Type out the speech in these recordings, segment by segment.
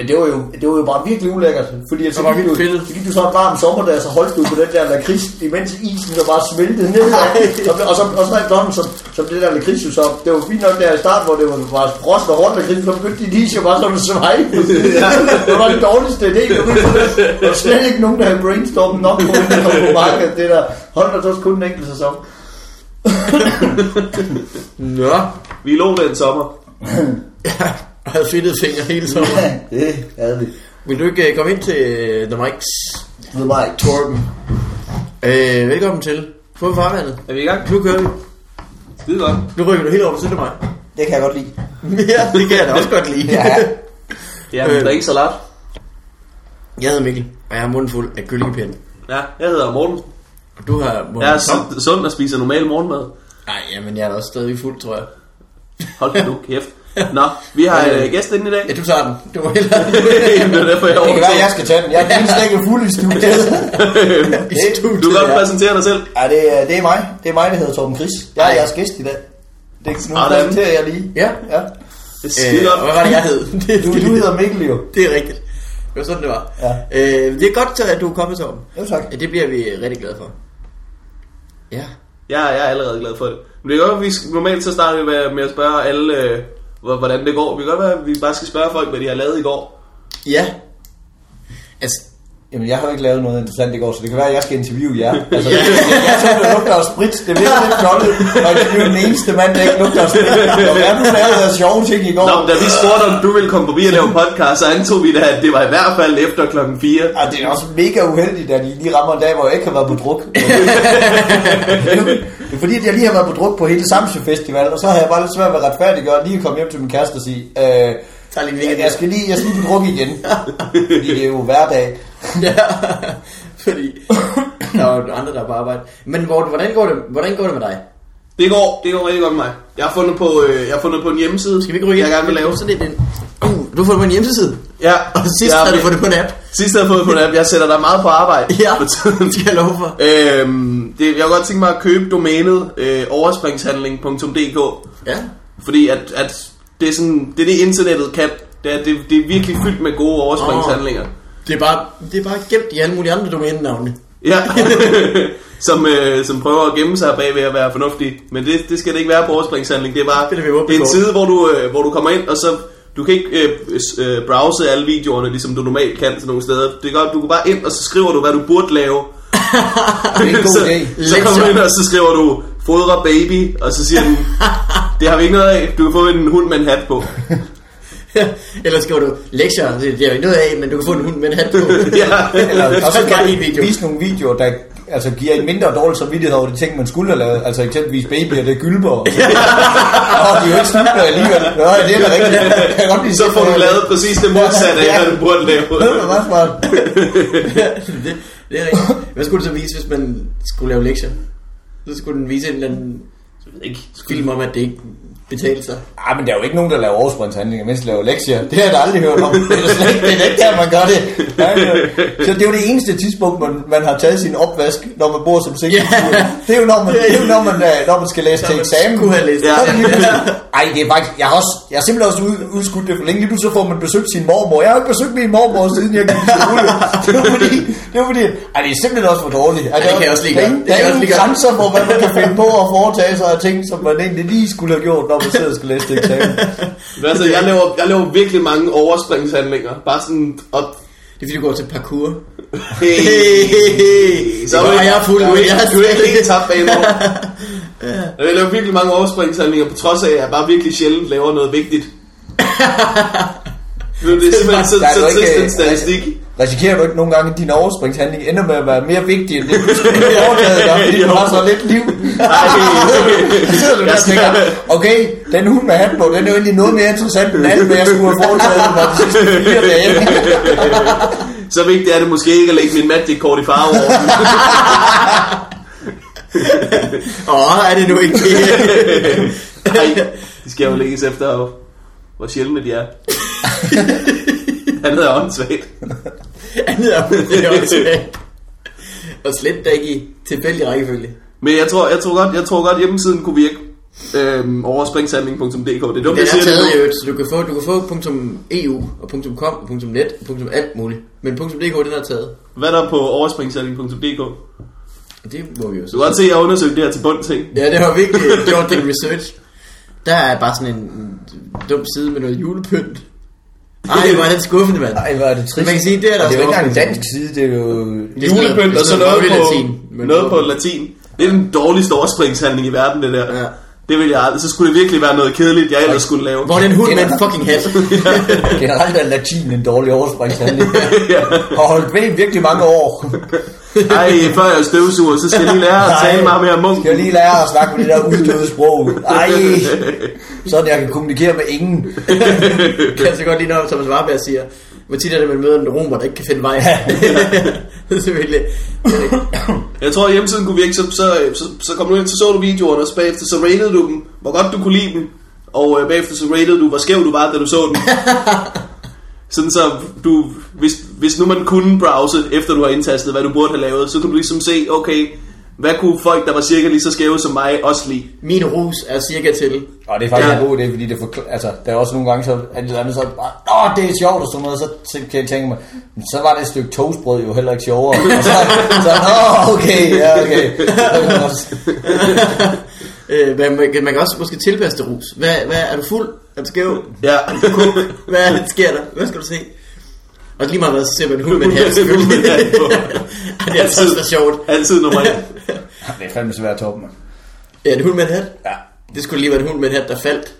Ja. Men, øh, det, var jo, det var jo bare virkelig ulækkert, fordi at så, Det var gik du, så gik du så en varm sommerdag, så holdt du på den der lakrids, imens isen så bare smeltede ned. Og, og, så, og så efterhånden, som, som det der lakrids så, det var fint nok der i starten, hvor det var bare frost og hårdt lakrids, så begyndte din is jo bare sådan at sveje. det var den dårligste idé. Der var slet ikke nogen, der havde brainstormet nok på, på markedet. Det der holdt der også kun en enkelt sæson. Nå. Vi lå den sommer. Jeg havde fedtet fingre hele sommeren. Ja, det havde vi. Vil du ikke øh, komme ind til øh, The Mike's Det var ikke. Torben? Øh, velkommen til. Få farvandet. Er vi i gang? Nu kører vi. Skide godt. Nu rykker du helt over til mig. Det kan jeg godt lide. ja, det kan jeg da også godt lide. Ja. Ja, men Øh. der er ikke salat. Jeg hedder Mikkel, og jeg har munden fuld af kyllingepinde. Ja, jeg hedder Morten. Og du har munden Jeg er sund, sund og spiser normal morgenmad. Nej, jamen jeg er da også stadig fuld, tror jeg. Hold nu kæft. Nå, vi har Øh. øh, gæst inde i dag. Ja, du tager den. Du må hellere det er derfor, jeg Det kan være, overtog. jeg skal tage den. Jeg er er fuld i studiet. i studiet. Du kan godt ja. præsentere dig selv. Ja, det, er- det er mig. Det er mig, der hedder Torben Chris. Jeg er jeres gæst i dag. Det, nu Sådan. præsenterer jeg lige. Ja. ja. Det er Øh, hvad var det, jeg hed? Det, Du, du hedder Mikkel jo. det er rigtigt. Det var sådan, det var. Ja. Øh, det er godt, at du er kommet, Torben. Jo, tak. Ja, det bliver vi rigtig glade for. Ja. Jeg, jeg er allerede glad for det. Men det er godt, at vi normalt så starter vi med, med at spørge alle, øh, hvordan det går. Vi kan godt være, at vi bare skal spørge folk, hvad de har lavet i går. Ja. Altså, Jamen, jeg har jo ikke lavet noget interessant i går, så det kan være, at jeg skal interviewe jer. Altså, jeg, jeg synes, det lugter af sprit. Det bliver lidt fjollet, og jeg er den eneste mand, der ikke lugter af sprit. Og hvad du lavede af sjove ting i går? Nå, da vi spurgte, om du ville komme forbi og lave podcast, så antog vi da, at det var i hvert fald efter klokken 4. Ja, det er også mega uheldigt, at I lige rammer en dag, hvor jeg ikke har været på druk. det er fordi, at jeg lige har været på druk på hele Samsø Festival, og så har jeg bare lidt svært ved at retfærdiggøre lige at komme hjem til min kæreste og sige, øh, Tag lige jeg, jeg, skal lige, jeg skal lige på druk igen. fordi det er jo hverdag. ja. Fordi der er jo andre, der er på arbejde. Men hvor, hvordan, går det, hvordan går det med dig? Det går, det går rigtig godt med mig. Jeg har fundet på, øh, jeg har fundet på en hjemmeside, Skal vi ikke rykke jeg gerne vil lave. Sådan lidt en... Uh, du har fået det på en hjemmeside. Ja, Og sidst jeg, har du fået det på en app. Sidst har jeg fået det på en app. Jeg sætter dig meget på arbejde. Ja, det skal jeg love for. Øhm, det, jeg kunne godt tænke mig at købe domænet øh, overspringshandling.dk Ja. Fordi at, at det, er sådan, det er det internettet kan det er, det, det er virkelig fyldt med gode overspringshandlinger Det er bare, det er bare gemt i alle mulige andre domænenavne. Ja som, øh, som prøver at gemme sig bag ved at være fornuftig Men det, det skal det ikke være på overspringshandling Det er bare Det er det, er en side hvor du, øh, hvor du kommer ind Og så du kan ikke øh, øh, browse alle videoerne Ligesom du normalt kan til nogle steder det er godt, Du går bare ind og så skriver du hvad du burde lave Det er en god så, idé. så kommer du ind og så skriver du Fodre baby Og så siger den Det har vi ikke noget af Du kan få en hund med en hat på Eller skriver du lektier, det, er jo ikke noget af, men du kan få en hund med en hat på. Ja Eller også Så kan kan vi en video. vise nogle videoer, der altså, giver en mindre dårlig samvittighed over de ting, man skulle have lavet. Altså eksempelvis babyer, det er gylper. Og, og de er jo ikke snubler alligevel. Nå, ja, det er da rigtigt. Jeg kan godt lide Så får du lavet præcis det modsatte af, hvad du burde lave. Det er meget smart. det, det er rigtigt. Hvad skulle det så vise, hvis man skulle lave lektier? Så skulle den vise en eller anden Ikke. film om, at det ikke betalte sig. Ah, men der er jo ikke nogen, der laver overspringshandlinger, mens de laver lektier. Det har jeg da aldrig hørt om. Det er slet ikke, det er ikke der, man gør det. Så det er jo det eneste tidspunkt, man, man har taget sin opvask, når man bor som single. Ja. Det er jo, når man, det er jo når, man, øh, når man skal læse til man eksamen. skulle have læst. Ja. Så er Ej, det er faktisk, jeg har, også, jeg har simpelthen også ud, udskudt det for længe. Lige pludselig så får man besøgt sin mormor. Jeg har ikke besøgt min mormor, siden jeg gik i skole. Det var fordi, det var fordi, ej, det er simpelthen også for dårligt. Ej, det kan jeg også lige der, er- Der er ingen grænser hvad man kan finde på at foretage sig af ting, som man egentlig lige skulle have gjort, når man sidder og skal læse til eksamen. Men altså, jeg laver, jeg laver virkelig mange overspringshandlinger. Bare sådan op. Det er fordi, du går til parkour. Hey, Det var jeg fuld er Jeg har ikke helt tabt bag nu. Jeg laver virkelig mange overspringshandlinger, på trods af, at jeg bare virkelig sjældent laver noget vigtigt. Det er simpelthen så, så ikke- trist en statistik. Risikerer du ikke nogle gange, at din overspringshandling ender med at være mere vigtig, end det du skulle dig, fordi du har så lidt liv? Nej, sidder du der og tænker, okay, den hund med hat på, den er jo egentlig noget mere interessant end alt, hvad jeg skulle have foretaget mig de sidste fire dage. så vigtigt er det måske ikke at lægge min magic-kort i farve over. Åh, er det nu ikke det? Nej, de skal jo lægges efter, hvor sjældne de er. Han hedder åndssvagt. Andet er det også Og slet da ikke i tilfældig rækkefølge. Men jeg tror, jeg tror godt, jeg tror godt hjemmesiden kunne virke. øhm, over springsandling.dk. Det er dumt, Den er siger taget det så du kan få, du kan få .eu og .com og .net og .alt muligt. Men .dk, den er taget. Hvad er der på overspringsandling.dk? Og det må vi jo Du kan godt se, at jeg har undersøgt det her til bunds, ikke? Ja, det har virkelig gjort den research. Der er bare sådan en en dum side med noget julepynt. Ej, hvor er det skuffende, mand. Nej, hvor er det trist. Man kan sige, det er der Og det er jo ikke også engang en dansk side, det er jo... Er og så sådan noget noget på, latin, noget på latin. Det er den dårligste overspringshandling i verden, det der. Ja. Det vil jeg aldrig. Så skulle det virkelig være noget kedeligt, jeg ellers skulle lave. Hvor er den hund med en fucking hat? Generelt er latin en dårlig overspringshandling. Har holdt ved virkelig mange år. Ej, før jeg støvsuger, så skal jeg lige lære at tale meget mere munk. Skal jeg lige lære at snakke med det der uddøde sprog. Ej, sådan jeg kan kommunikere med ingen. kan jeg så godt lige når Thomas Warberg siger, hvor tit er det, man møder en romer, der ikke kan finde vej. det er selvfølgelig... Jeg tror, at hjemmesiden kunne virke, så, så, så, så kom du ind, så så du videoerne, og så bagefter så rated du dem, hvor godt du kunne lide dem, og øh, bagefter så rated du, hvor skæv du var, da du så dem. Sådan så du, hvis, hvis nu man kunne browse, efter du har indtastet, hvad du burde have lavet, så kunne du ligesom se, okay, hvad kunne folk, der var cirka lige så skæve som mig, også lide? Min rus er cirka til. Og det er faktisk Ja. en god idé, fordi det forkl- altså, der er også nogle gange, så er det andet, så er bare, åh, det er sjovt og sådan noget, så kan jeg tænke mig, "Men så var det et stykke toastbrød jo heller ikke sjovere. Og så, så åh, okay, ja, okay. Så kan man også- Øh, man, man, kan- man kan også måske tilpasse det rus. Hvad, hvad, er du fuld? Er du skæv? Ja. Hvad er det, sker der? Hvad skal du se? Og lige meget hvad, så ser man en hund med en hat, selvfølgelig. Det er altså så sjovt. Altid nummer et. Det er fandme svært at toppe, mand. Ja, en hund med en hat? Ja. Det skulle lige være en hund med en hat, der faldt.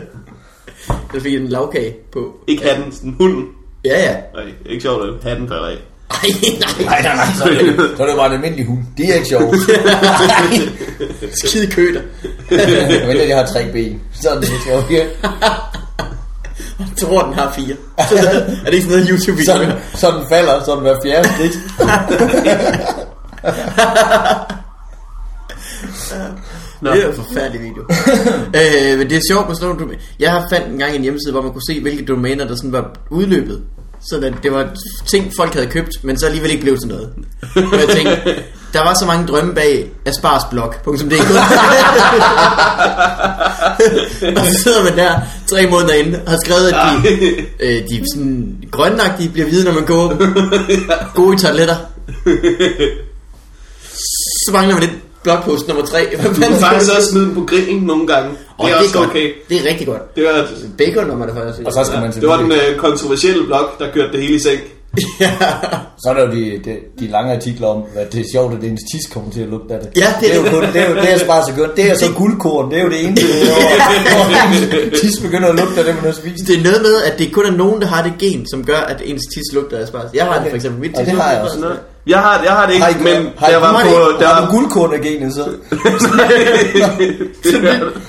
der fik en lavkage på. Ikke hatten, sådan hunden. Ja, ja. Nej, ikke sjovt, at hatten falder af. Ej, nej. Nej, nej, nej, så er det, så er det bare en almindelig hund. Det er ikke sjovt. Skide køder. Men jeg har tre ben. Så er det ikke sjovt. Jeg tror, den har fire. er det ikke sådan noget YouTube-video? Så, den, så den falder, så den hver fjerde skridt. Nå. Det er en forfærdelig video. øh, men det er sjovt med sådan nogle Jeg har fandt en gang en hjemmeside, hvor man kunne se, hvilke domæner, der sådan var udløbet. Så det, det var ting, folk havde købt, men så alligevel ikke blev til noget. Og jeg tænkte, der var så mange drømme bag asparsblog.dk Og så sidder man der tre måneder inde og har skrevet, at de, øh, de sådan grønagtige bliver hvide, når man går gode i toiletter. Så mangler man lidt blogpost nummer 3. Hvad Du fanden kan skal faktisk også smide den på grillen nogle gange. Det Åh, er også godt. okay. Det er rigtig godt. Det var, Bacon når man det højere Og så skal man det var den øh, kontroversielle blog, der kørte det hele i seng. Så er der jo de, de, de lange artikler om, at det er sjovt, at ens tis kommer til at lugte af det. Ja, det er det er jo det. kun, det er jo det er bare så godt. Det er så guldkorn, det er jo det eneste, hvor, tis begynder at lugte af det, man har spist. Det er noget med, at det kun er nogen, der har det gen, som gør, at ens tis lugter af asparges. Jeg har det for eksempel. Mit Og tis det lugter har jeg også. asparges. Jeg har, jeg har det ikke, Har I, men har, jeg var på... har, Der, har du guldkorn af genet så?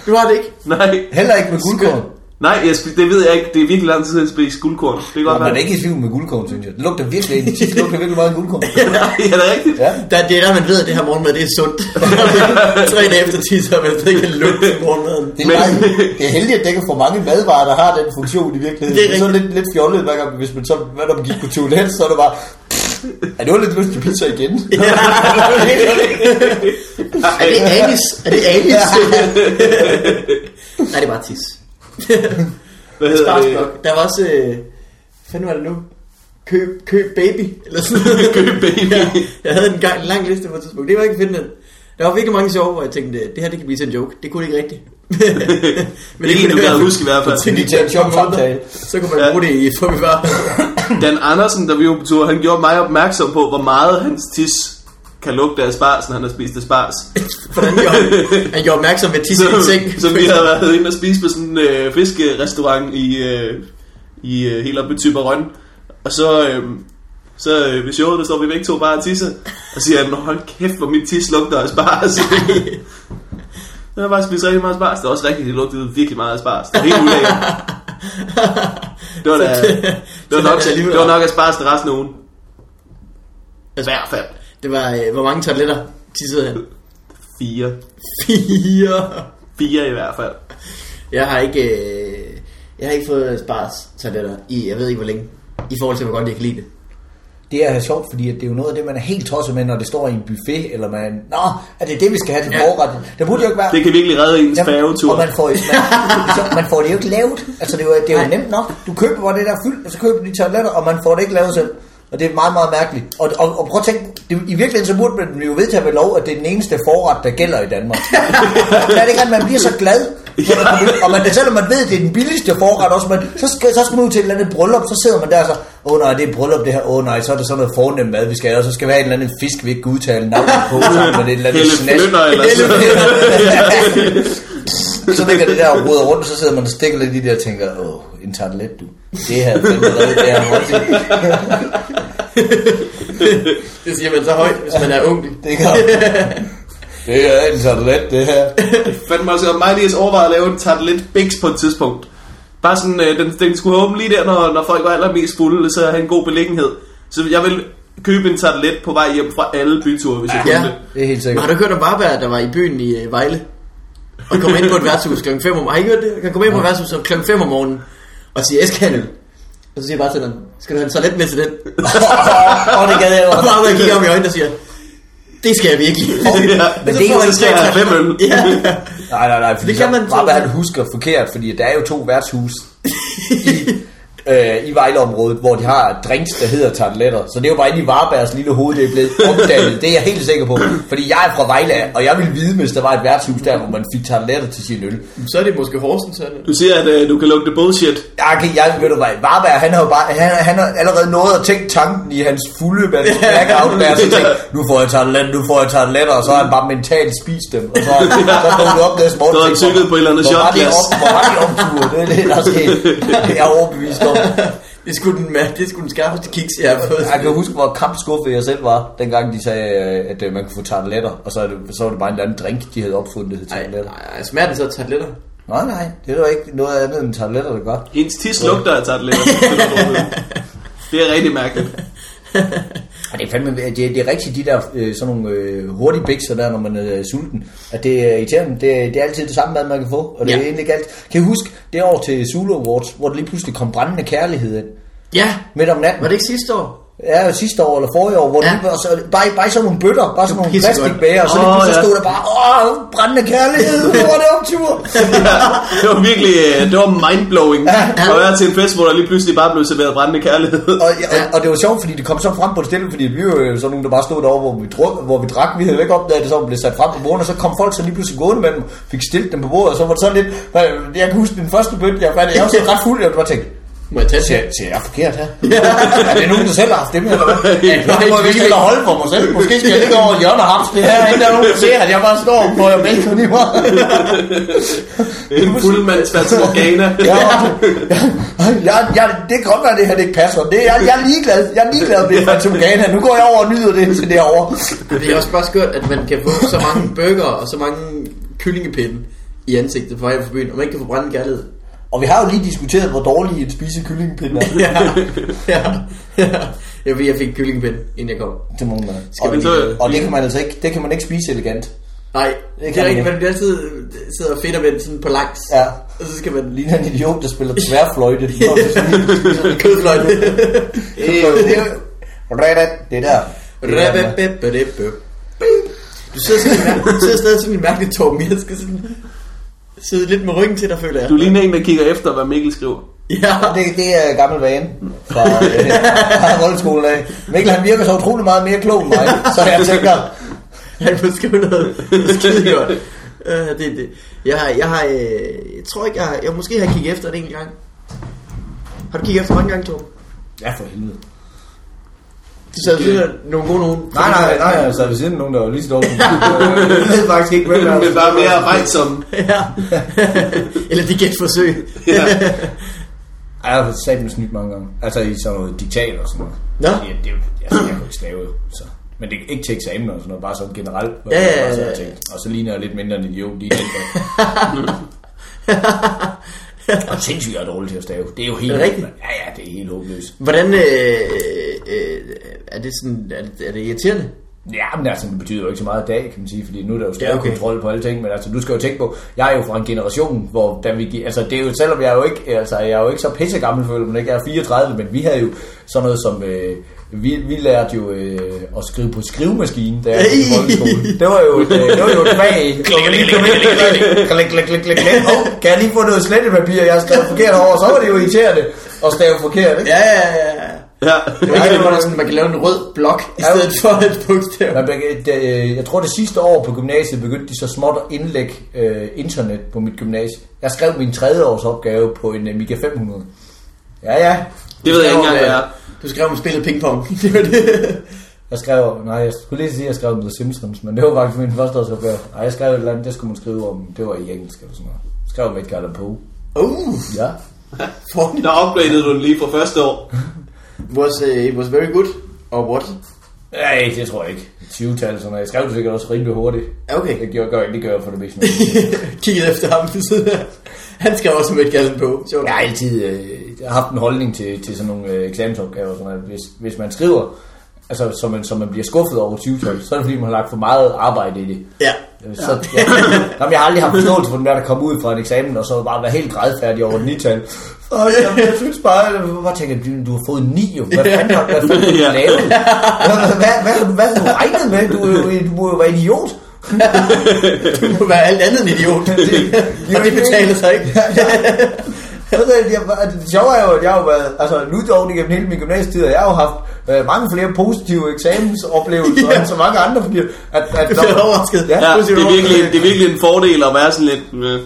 Du har det ikke? nej, Heller ikke med guldkorn. Nej jeg, spi- det ved jeg ikke. Det er virkelig lang tid siden, jeg spiste guldkorn. Det kan Nå, godt man er ikke i tvivl med guldkorn, synes jeg. Det lugter virkelig, tis lugter virkelig meget guldkorn. ja, det er rigtigt. Ja. Der, det er der, man ved, at det her morgenmad, det er sundt. Tre dage efter tisser, man stadig kan lugte morgenmaden. Det er, Men- det er heldigt, at det ikke er for mange madvarer, der har den funktion i virkeligheden. Det er Det er, så lidt, lidt fjollet, hver gang, hvis man så, hvad når man gik på toilet, så er det bare, er det var lidt lyst til pizza igen? Er det anis? Er det anis? Nej, det er bare tis. Hvad hedder det? Sparsblok. Der var også... Øh, hvad fanden var det nu? Køb, køb baby. Eller sådan noget. Køb baby. ja, jeg havde en, gang, en lang liste på et tidspunkt. Det var ikke fedt, den. Der var virkelig mange sjove, hvor jeg tænkte, det her det kan blive til en joke. Det kunne det ikke rigtigt. Men Det er en, du kan huske i hvert fald. Det er en sjov samtale. Så kunne man bruge det i for vi var. Dan Andersen, der vi var på tur, han gjorde mig opmærksom på, hvor meget hans tis kan lugte af spars, når han har spist spars. Hvordan gjorde han? Gjorde opmærksom med tisse i seng. så vi har været inde og spise på sådan en øh, fiskerestaurant i, øh, i øh, helt oppe i Typerøn. Og så, øh, så øh, ved showet, der står vi begge to bare og tisser. Og siger han, hold kæft, hvor mit tis lugter af spars. Jeg har bare spist rigtig meget spars. Det er også rigtigt, det lugtede virkelig meget af spars. Det er helt ulækkert. Det var, da, det var, nok, det var nok af spars resten af ugen. I hvert fald. Det var, øh, hvor mange toiletter tissede han? Fire. Fire. Fire i hvert fald. Jeg har ikke, øh, jeg har ikke fået spars toiletter i, jeg ved ikke hvor længe, i forhold til hvor godt jeg kan lide det. det er sjovt, fordi at det er jo noget af det, man er helt tosset med, når det står i en buffet, eller man, nå, er det det, vi skal have til Ja. forret? Det burde jo ikke være... Det kan virkelig redde ens Jamen, færgetur. Og man får, man, så, man får det jo ikke lavet. Altså, det er jo, det er jo nemt nok. Du køber bare det der fyldt, og så køber du de toiletter, og man får det ikke lavet selv. Og det er meget, meget mærkeligt. Og, og, og prøv at tænke, det, i virkeligheden så burde man jo vedtage ved lov, at det er den eneste forret, der gælder i Danmark. der er det ikke, at man bliver så glad. Ud, Og man, selvom man ved, at det er den billigste forret også, men så skal, så skal man ud til et eller andet bryllup, så sidder man der og så, åh oh, nej, det er et bryllup det her, åh oh, nej, så er det sådan noget fornemt mad, vi skal have, og så skal vi have en eller anden fisk, vi ikke kan udtale navnet på, sammen med et eller andet snask. Flytter eller sådan så ligger det der og roder rundt, og så sidder man og stikker lidt i det og tænker, åh, en tartelet, du. Det her det her hurtigt. Det siger man så højt, hvis man er ung. Det gør Det er en tartelet, det her. Fandme også, og mig overvejede at lave en tartelet biks på et tidspunkt. Bare sådan, øh, den, den skulle åbne lige der, når, når folk var allermest fulde, så have en god beliggenhed. Så jeg vil købe en tartelet på vej hjem fra alle byture, hvis jeg kunne Ja. det. Det er helt Men sikkert. har du hørt om Varberg, der var i byen i øh, Vejle? Og kom ind på et værtshus kl. 5 om Har I ikke hørt det? Kan komme ind på et værtshus kl. 5 om morgenen og sige, jeg skal have. Og så siger jeg bare til dem, skal du have en toilet med til den? Åh, det gad jeg Og godt. Varberg kigger om i øjnene og siger, det skal jeg virkelig. Ja, Men det er jo jeg have fem øl. ja. Nej, nej, nej, fordi Det kan man så, han husker forkert, fordi der er jo to værtshus i, øh, i Vejleområdet, hvor de har drinks, der hedder tarteletter. Så det er jo bare inde i Varbergs lille hoved, det er blevet opdaget. Det er jeg helt sikker på. Fordi jeg er fra Vejle, og jeg ville vide, hvis der var et værtshus der, hvor man fik tarteletter til sin øl. Så er det måske Horsens, så er det. Du siger, at øh, du kan lugte bullshit. Jeg, kan, jeg ved du hvad, Varberg, han har jo bare, han, han har allerede nået at tænke tanken i hans fulde blackout der, så tænkte, nu får jeg tarteletter, nu får jeg tarteletter, og så har han bare mentalt spist dem, og så, så stod du op næste morgen. Så har han tykket på et eller andet hvor var det shotglas. op- Hvor var det optur? Det er det, der er sket. Det er jeg overbevist om. Det skulle den, det skulle den skarpeste kiks, jeg har fået. Jeg kan huske, hvor kampskuffet jeg selv var, dengang de sagde, øh, at øh, man kunne få tarteletter, og så, er det, så var det bare en eller anden drink, de havde opfundet, der hed Nej, tarteletter. nej, smager den så tarteletter? Nej, nej, det er jo ikke noget andet end tarteletter, der gør. Ens tis lugter af tarteletter. det er rigtig mærkeligt. Og det er fandme, det, det er rigtigt de der øh, sådan nogle øh, hurtige bikser der, når man er sulten. At det er irriterende. Det, det er altid det samme mad, man kan få. Og det Ja. er egentlig ikke alt. Kan I huske det år til Zulu Awards, hvor der lige pludselig kom brændende kærlighed ind? Ja, Midt om natten. var det ikke sidste år? Ja, sidste år eller forrige år, hvor Ja. ja. var så, bare, bare sådan nogle bøtter, bare sådan nogle plastikbæger, og så lige Åh, pludselig ja. stod der bare, åh, brændende kærlighed, hvor var det optur. Det var virkelig, øh, det var mindblowing. At være til en fest, hvor der lige pludselig bare blev serveret brændende kærlighed. Og, og, og, det var sjovt, fordi det kom så frem på det stille, fordi vi var jo sådan nogle, der bare stod derovre, hvor vi, druk, hvor vi drak. Vi havde ikke opdaget det, så blev sat frem på bordet, og så kom folk så lige pludselig gående med dem, fik stillet dem på bordet, og så var det sådan lidt, jeg kan huske den første bøtte, jeg fandt, jeg var så ret fuld, jeg bare tænkte, Må jeg tage det? ser jeg forkert her? er det nogen, der selv har haft dem, eller hvad? Ja, det må jeg det- vist holde for mig selv. Måske skal jeg ligge over et hjørne og hamse det her, inden der er nogen, der ser, at jeg bare står og pløjer bacon i mig. En fuldmands Fatamorgana. Ja, jeg, jeg, det kan godt være, det her det ikke passer. Det, jeg, jeg er ligeglad. Jeg er ligeglad med Fatum Ghana. Nu går jeg over og nyder det til derovre. Det er også bare skørt, at man kan få så mange burger og så mange kyllingepinde i ansigtet på vej fra byen, og man ikke kan få brændende kærlighed. Og vi har jo lige diskuteret, hvor dårlig en spise kyllingepinde er. Ja, ja, ja. Jeg, ved, jeg fik kyllingepinde, inden jeg kom. Det må man. Skal og, så- og det kan man altså ikke, det kan man ikke spise elegant. Nej, Det det, kan er rigtigt, ikke. man bliver altid sidder og fedt og vendt sådan på langs. Ja. Og så skal man lige Ligner en idiot, der spiller tværfløjte. Det er kødfløjte. det er der. Du sidder, sådan, en mær- du sidder stadig sådan en mærkelig Torben. Jeg skal sådan sidde lidt med ryggen til dig, føler jeg. Du ligner en, der kigger efter, hvad Mikkel skriver. Ja, Det, det er gammel vane fra, øh, fra voldskolen af. Mikkel han virker så utrolig meget mere klog end mig, så jeg tænker, han får skrive noget skide godt. Uh, det, det. Jeg, har, jeg, har, øh, jeg tror ikke, jeg, har, jeg måske har kigget efter det en gang. Har du kigget efter mange gange, Torben? ja for helvede. Du sad ved nogle gode nogen. Nej, nej, nej, jeg sad ved siden nogen, der var lige så dårlige. Jeg ved faktisk ikke, hvem der Men bare mere arbejdsom. Ja. Eller de gætforsøg. Ja. Ej, Jeg har sat mig snydt mange gange. Altså i sådan noget diktat og sådan noget. Nå. At det, er jo- altså, jeg jo ikke stave jo, så. Men det er ikke til eksamen og sådan noget, bare sådan generelt. Ja, ja, ja, og ja. Og så ligner jeg lidt mindre en idiot lige den dag. Og sindssygt er dårlig til at stave. Det er jo helt... Er det rigtigt? Ja, ja, det er helt håbløst. Hvordan øh, øh, er det sådan, er det, er det irriterende? Ja, men altså, det betyder jo ikke så meget i dag, kan man sige, fordi nu er der jo Ja, okay. stavekontrol på alle ting, men altså, du skal jo tænke på, jeg er jo fra en generation, hvor da vi altså det er jo, selvom jeg er jo ikke, altså jeg er jo ikke så pisse gammel, føler man ikke, jeg er 34, men vi havde jo sådan noget som, øh, vi, vi lærte jo øh, at skrive på skrivemaskine, da jeg var folkeskole. Det var jo et, øh, det var jo et fag. Klik, klik, klik, klik. Hov, Kan jeg lige få noget slettet jeg har skrevet forkert over, så var det jo irriterende at stave forkert, ikke? Ja, ja, ja. ja. Det var ikke, man, sådan, man kan lave en rød blok i Ja. stedet for et bogstav. Man, det, øh, jeg tror det sidste år på gymnasiet begyndte de så småt at indlægge øh, internet på mit gymnasie. Jeg skrev min tredje års opgave på en Amiga 500. Ja, ja. Det ved jeg ikke engang, hvad er. Du skrev om spillet pingpong. Det var det. Jeg skrev, nej, jeg skulle lige sige, at jeg skrev om The Simpsons, men det var faktisk min første års opgave. Nej, jeg skrev et eller andet, det skulle man skrive om, det var i engelsk eller sådan noget. Jeg skrev om Edgar Allan Poe. Uh, Ja. for Der upgradede du den lige fra første år. was, uh, it was very good. Or what? Nej, det tror jeg ikke. 20-tal, sådan noget. Jeg skrev det sikkert også rimelig hurtigt. Okay. Det gør, gør, det gør jeg for det meste. Kiggede efter ham ved siden af. Han skrev også med et gallen på. Sjovt. Jeg har altid øh, jeg har haft en holdning til, til sådan nogle øh, eksamensopgaver. Sådan at hvis, hvis man skriver, altså, så, man, så man bliver skuffet over 20 tal, så er det fordi, man har lagt for meget arbejde i det. Ja. Øh, Så, ja. Jamen, jeg har aldrig haft forståelse for den der, der kom ud fra en eksamen, og så bare være helt grædfærdig over et 9-tal. Og jeg, jeg synes bare, jeg bare tænker, du, du har fået 9 jo. Hvad fanden har, du lavet? Hvad, hvad, hvad, hvad, har du regnet med? Du, jo- du må jo være idiot. Du må være alt andet end idiot. Og det betaler sig ikke. Ikke, jeg, det sjove er jo, at jeg har jo været, altså nu dog igennem hele min gymnasietid, og jeg har jo haft øh, mange flere positive eksamensoplevelser Ja. end så mange andre, fordi at, at Jeg bliver overrasket. Ja, Ja, det er virkelig, det er virkelig en fordel at være sådan lidt... Øh, At-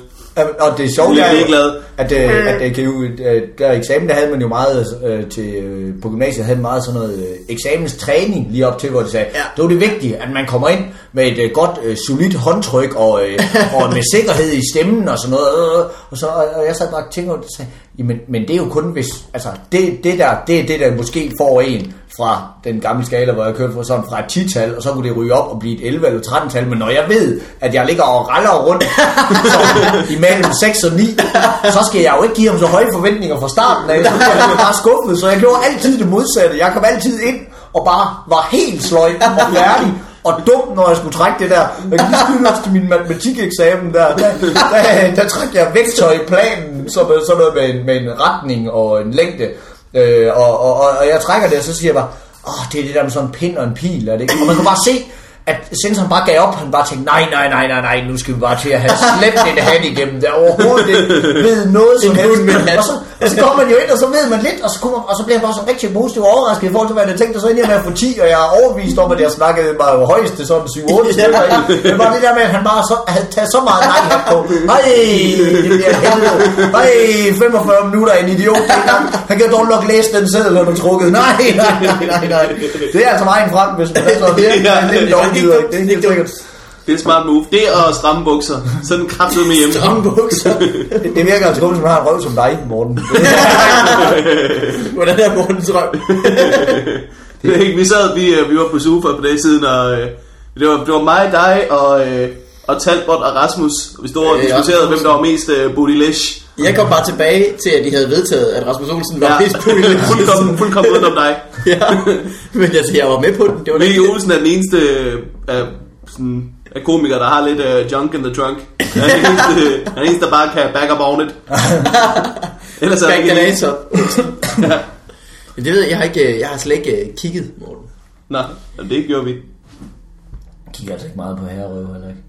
Og det sjove Lidt er jo, ligeglad. at, øh, at det kan jo, øh, der eksamen, der havde man jo meget øh, til, øh, på gymnasiet havde man meget sådan noget øh, eksamenstræning lige op til, hvor de sagde, Ja. det var det vigtige, at man kommer ind med et øh, godt, øh, solidt håndtryk og, øh, og med sikkerhed i stemmen og sådan noget. Øh, og, så, og, og jeg sad bare og tænkte og sagde, jamen, men det er jo kun hvis, altså det, det der, det er det der måske får en fra den gamle skala, hvor jeg kørte fra sådan fra et 10-tal, og så kunne det ryge op og blive et 11 eller 13-tal, men når jeg ved, at jeg ligger og raller rundt så, imellem 6 og 9, så skal jeg jo ikke give ham så høje forventninger fra starten af, så bliver blev bare skuffet, så jeg gjorde altid det modsatte. Jeg kom altid ind og bare var helt sløj og færdig, og dum, når jeg skulle trække det der. Jeg kan lige skylde til min matematikeksamen der. Der, der, der trak jeg vektor i planen, som så, sådan noget med en, med en retning og en længde. Øh, og, og, og, og jeg trækker det, og så siger jeg bare, åh, det er det der med sådan en pind og en pil, er det ikke? Og man kan bare se, at sensoren bare gav op, han bare tænkte, nej, nej, nej, nej, nej, nu skal vi bare til at have slæbt en hat igennem, der overhovedet ikke ved noget som helst. Og så, og så kommer man jo ind, og så ved man lidt, og så, kommer, og så bliver man bare så rigtig positivt overrasket i forhold til, hvad jeg havde tænkt, og så ender jeg med at få 10, og jeg er overbevist om, at jeg snakkede bare jo højst til sådan 7-8 stykker i. Men bare det der med, at han bare så, havde taget så meget nej på. Hej, det bliver helvede. Hej, 45 minutter, en idiot dengang. Han kan dog nok læse den seddel, han har trukket. Nej, nej, nej, nej. Det er altså vejen frem, hvis man så det. Er det er lovgiver, ikke? Det er helt sikkert. det er et smart move. Det og stramme bukser. Sådan kraftet med hjemme. Stramme bukser. Det- Det virker altså kun, som har en røv som dig, Morten. Hvordan er Mortens røv? Det er ikke, vi sad, vi, øh, vi var på sofa på den siden, og øh, det, var, det var mig, dig og, øh, og Talbot og Rasmus. Og vi stod og Øh, diskuterede, hvem der var mest øh, bootyless. Jeg kom bare tilbage til, at de havde vedtaget, at Rasmus Olsen var Ja, populær. fuldkommen, fuldkommen udenom dig. ja. Men altså, jeg var med på den. Det var Mikkel Olsen er den eneste øh, af, sådan, af komikere, der har lidt øh, junk in the trunk. Han er den eneste, han er den eneste, der bare kan back up on it. Ellers er ikke en. Bagdalator. Men det ved jeg, jeg har, ikke, jeg har slet ikke øh, kigget, Morten. Jamen, det gjorde vi. Jeg kigger altså ikke meget på herrerøv, heller ikke.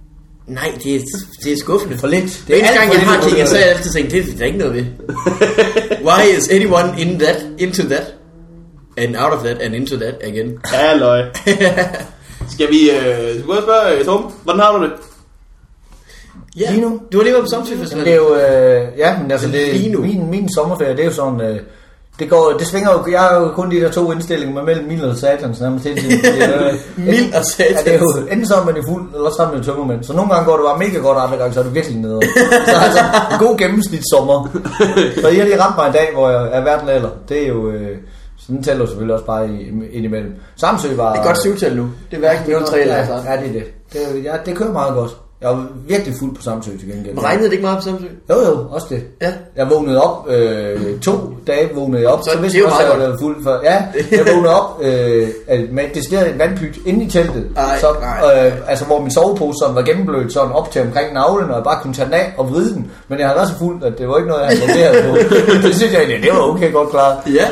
Nej, det er, det er skuffende. For lidt. Det er gang, jeg har kigget, så det har jeg altid tænkt, det er der ikke noget ved. Why is anyone in that, into that, and out of that, and into that again? Halløj. Skal vi, øh, skal vi spørge øh, Torben, hvordan har du det? Ja, Lige nu? du har lige været på Festival. det er jo, øh, ja, men altså, det, Lige nu. min, min sommerferie, det er jo sådan, øh, det går, det svinger jo, jeg har jo kun de der to indstillinger med mellem mild og satans nærmest hele tiden. Det Mild og satans. Ja, det er jo, enten så er man jo fuld, eller så er man jo tømmermænd. Så nogle gange går det bare mega godt, andre gange så er det virkelig nede. Så altså, en god gennemsnitssommer. Så jeg har lige ramt mig en dag, hvor jeg er verden alder. Det er jo, øh, sådan tæller jo selvfølgelig også bare i, indimellem. Samsø var... Det er godt syvtal nu. Det er hverken 0-3 eller ja, det er det. Det, er- ja, det kører meget godt. Jeg var virkelig fuld på Samsø til gengæld. Men regnede det ikke meget på Samsø? Jo, jo, også det. Ja. Jeg vågnede op, øh, to dage vågnede jeg op, Så så, vidste jeg også, at jeg var fuld for. Ja, jeg vågnede op øh, med decideret en vandpyt inde i teltet, Ej, så, ej. øh, altså hvor min sovepose sådan var gennemblødt sådan op til omkring navlen, og jeg bare kunne tage den af og vride den, men jeg havde været så fuld, at det var ikke noget, jeg havde reageret på. det synes jeg egentlig, det var okay godt klaret. Ja.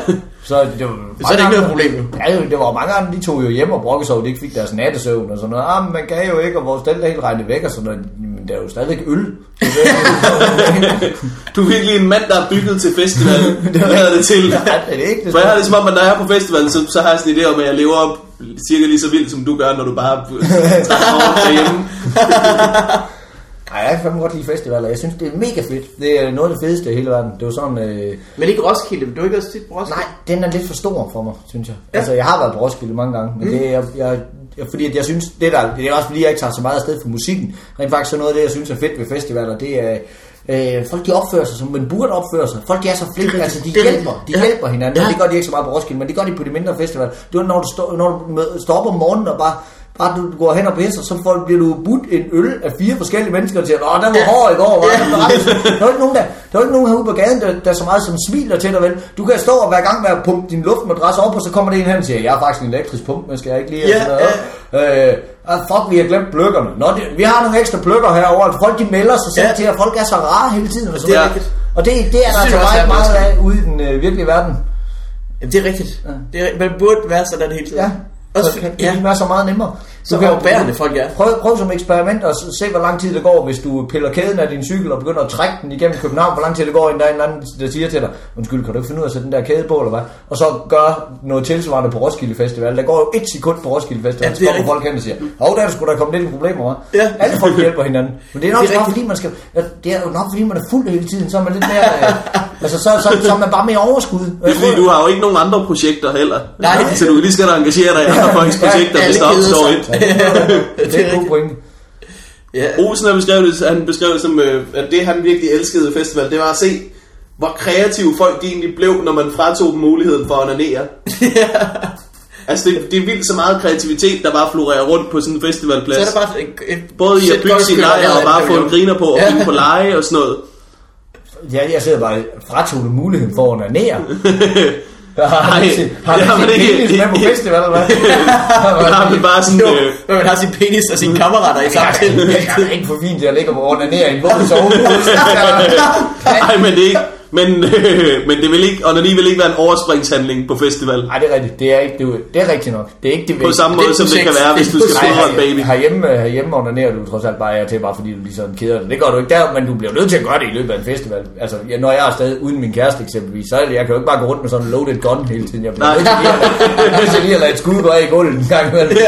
Så det var Så er det ikke noget problem. Ja, jo, det var mange andre, de tog jo hjem og brokkede sig at de ikke fik deres nattesøvn og sådan noget. Ah, men man kan jo ikke, og vores del er helt regnet væk og sådan noget. Men der er jo stadigvæk øl. Du er virkelig en mand, der er bygget til festivalen. det er det til. Ja, det er ikke det. For jeg har det som om, at når jeg er på festivalen, så, så har jeg sådan en idé om, at jeg lever op cirka lige så vildt, som du gør, når du bare trækker over derhjemme. Ej, jeg kan godt lide festivaler. Jeg synes, det er mega fedt. Det er noget af det fedeste i hele verden. Det var sådan... Øh... Men ikke Roskilde, du er ikke også tit på Roskilde? Nej, den er lidt for stor for mig, synes jeg. Ja. Altså, jeg har været på Roskilde mange gange, men mm. det er, jeg, jeg, jeg, fordi at jeg synes, det, der, det er også fordi, jeg ikke tager så meget afsted for musikken. Rent faktisk så noget af det, jeg synes er fedt ved festivaler, det er, øh, folk de opfører sig, som man burde opføre sig. Folk de er så flinke, altså de det er hjælper, de. Ja. hjælper hinanden. Ja. Det gør de ikke så meget på Roskilde, men det gør de på de mindre festivaler. Det var, når du, står, når du op om morgenen og bare Bare du går hen og pisser, så får, bliver du budt en øl af fire forskellige mennesker til, Åh, den var hård i går, var var ret." Der er jo ikke nogen, der, der er jo ikke nogen herude på gaden, der, der så meget som smiler til dig, vel? Du kan stå og i gang med at pumpe din luftmadras op, og så kommer det en hen og siger, jeg har faktisk en elektrisk pumpe, men skal jeg ikke lige Ja, sådan noget? Øh, ah, fuck, vi har glemt pløkkerne. Nå, det, vi har nogle ekstra pløkker herovre. Altså, Folk de melder sig selv ja. til, at folk er så rare hele tiden. Og, sådan Det er rigtigt. og det, det er der altså der meget meget af ude i den øh, virkelige verden. Jamen, det er rigtigt. Ja. Det er, man burde være sådan hele tiden. Ja. Også, Så kan, ja. kan være så meget nemmere. Så overbærende folk er. Prøv, prøv som eksperiment at se, hvor lang tid det går, hvis du piller kæden af din cykel og begynder at trække den igennem København. Hvor lang tid det går, inden der er en eller anden, der siger til dig, undskyld, kan du ikke finde ud af at sætte den der kæde på, eller hvad? Og så gør noget tilsvarende på Roskilde Festival. Der går jo et sekund på Roskilde Festival, Ja, så er kommer folk hen og siger, hov, der er sgu da kommet lidt i problemer, hva'? Ja. Alle folk hjælper hinanden. Men det er nok Det er rigtigt. fordi, man skal, ja, det er jo nok fordi, man er fuld hele tiden, så er man lidt mere, øh, altså så, så, så, er man bare mere overskud. Det er fordi, du har jo ikke nogen andre projekter heller. Nej. Så du kan lige skal engagere dig i andre folks Ja, projekter, hvis der opstår et. Det er en god pointe. Ja. Olsen har beskrevet det, han beskrev det som, øh, at det han virkelig elskede ved festival, det var at se, hvor kreative folk de egentlig blev, når man fratog dem muligheden for at onanere. Altså det, det er vildt så meget kreativitet, der bare florerer rundt på sådan en Så festivalplads. er der bare et, et Både i at bygge sin lejr og bare få en griner på og finde på leje og sådan noget. Ja, jeg sidder bare fratog du muligheden for at onanere. Nej, har det har man ikke. penis med på festival, eller hvad? Har vi bare sådan... Jo, Øh, når man har sin penis og sine kammerater i samme Jeg til. er ikke for fint til at ligge og onanere i en våd sovepose. Nej, men det er ikke... Men, øh, men det vil ikke, og vil ikke være en overspringshandling på festival. Nej, det er rigtigt. Det er, ikke, det, er, det er rigtigt nok. Det er ikke det På samme det måde, som det kan være, hvis du skal fodre en baby. Herhjemme, herhjemme onanerer du trods alt bare af til, bare fordi du lige sådan keder dig. Det gør du ikke der, men du bliver nødt til at gøre det i løbet af en festival. Altså, ja, når jeg er afsted uden min kæreste eksempelvis, så er det, jeg kan jo ikke bare gå rundt med sådan en loaded gun hele tiden. Jeg bliver Nej. nødt til lige at, jeg er lige at lade et skud gå af i gulvet en gang imellem.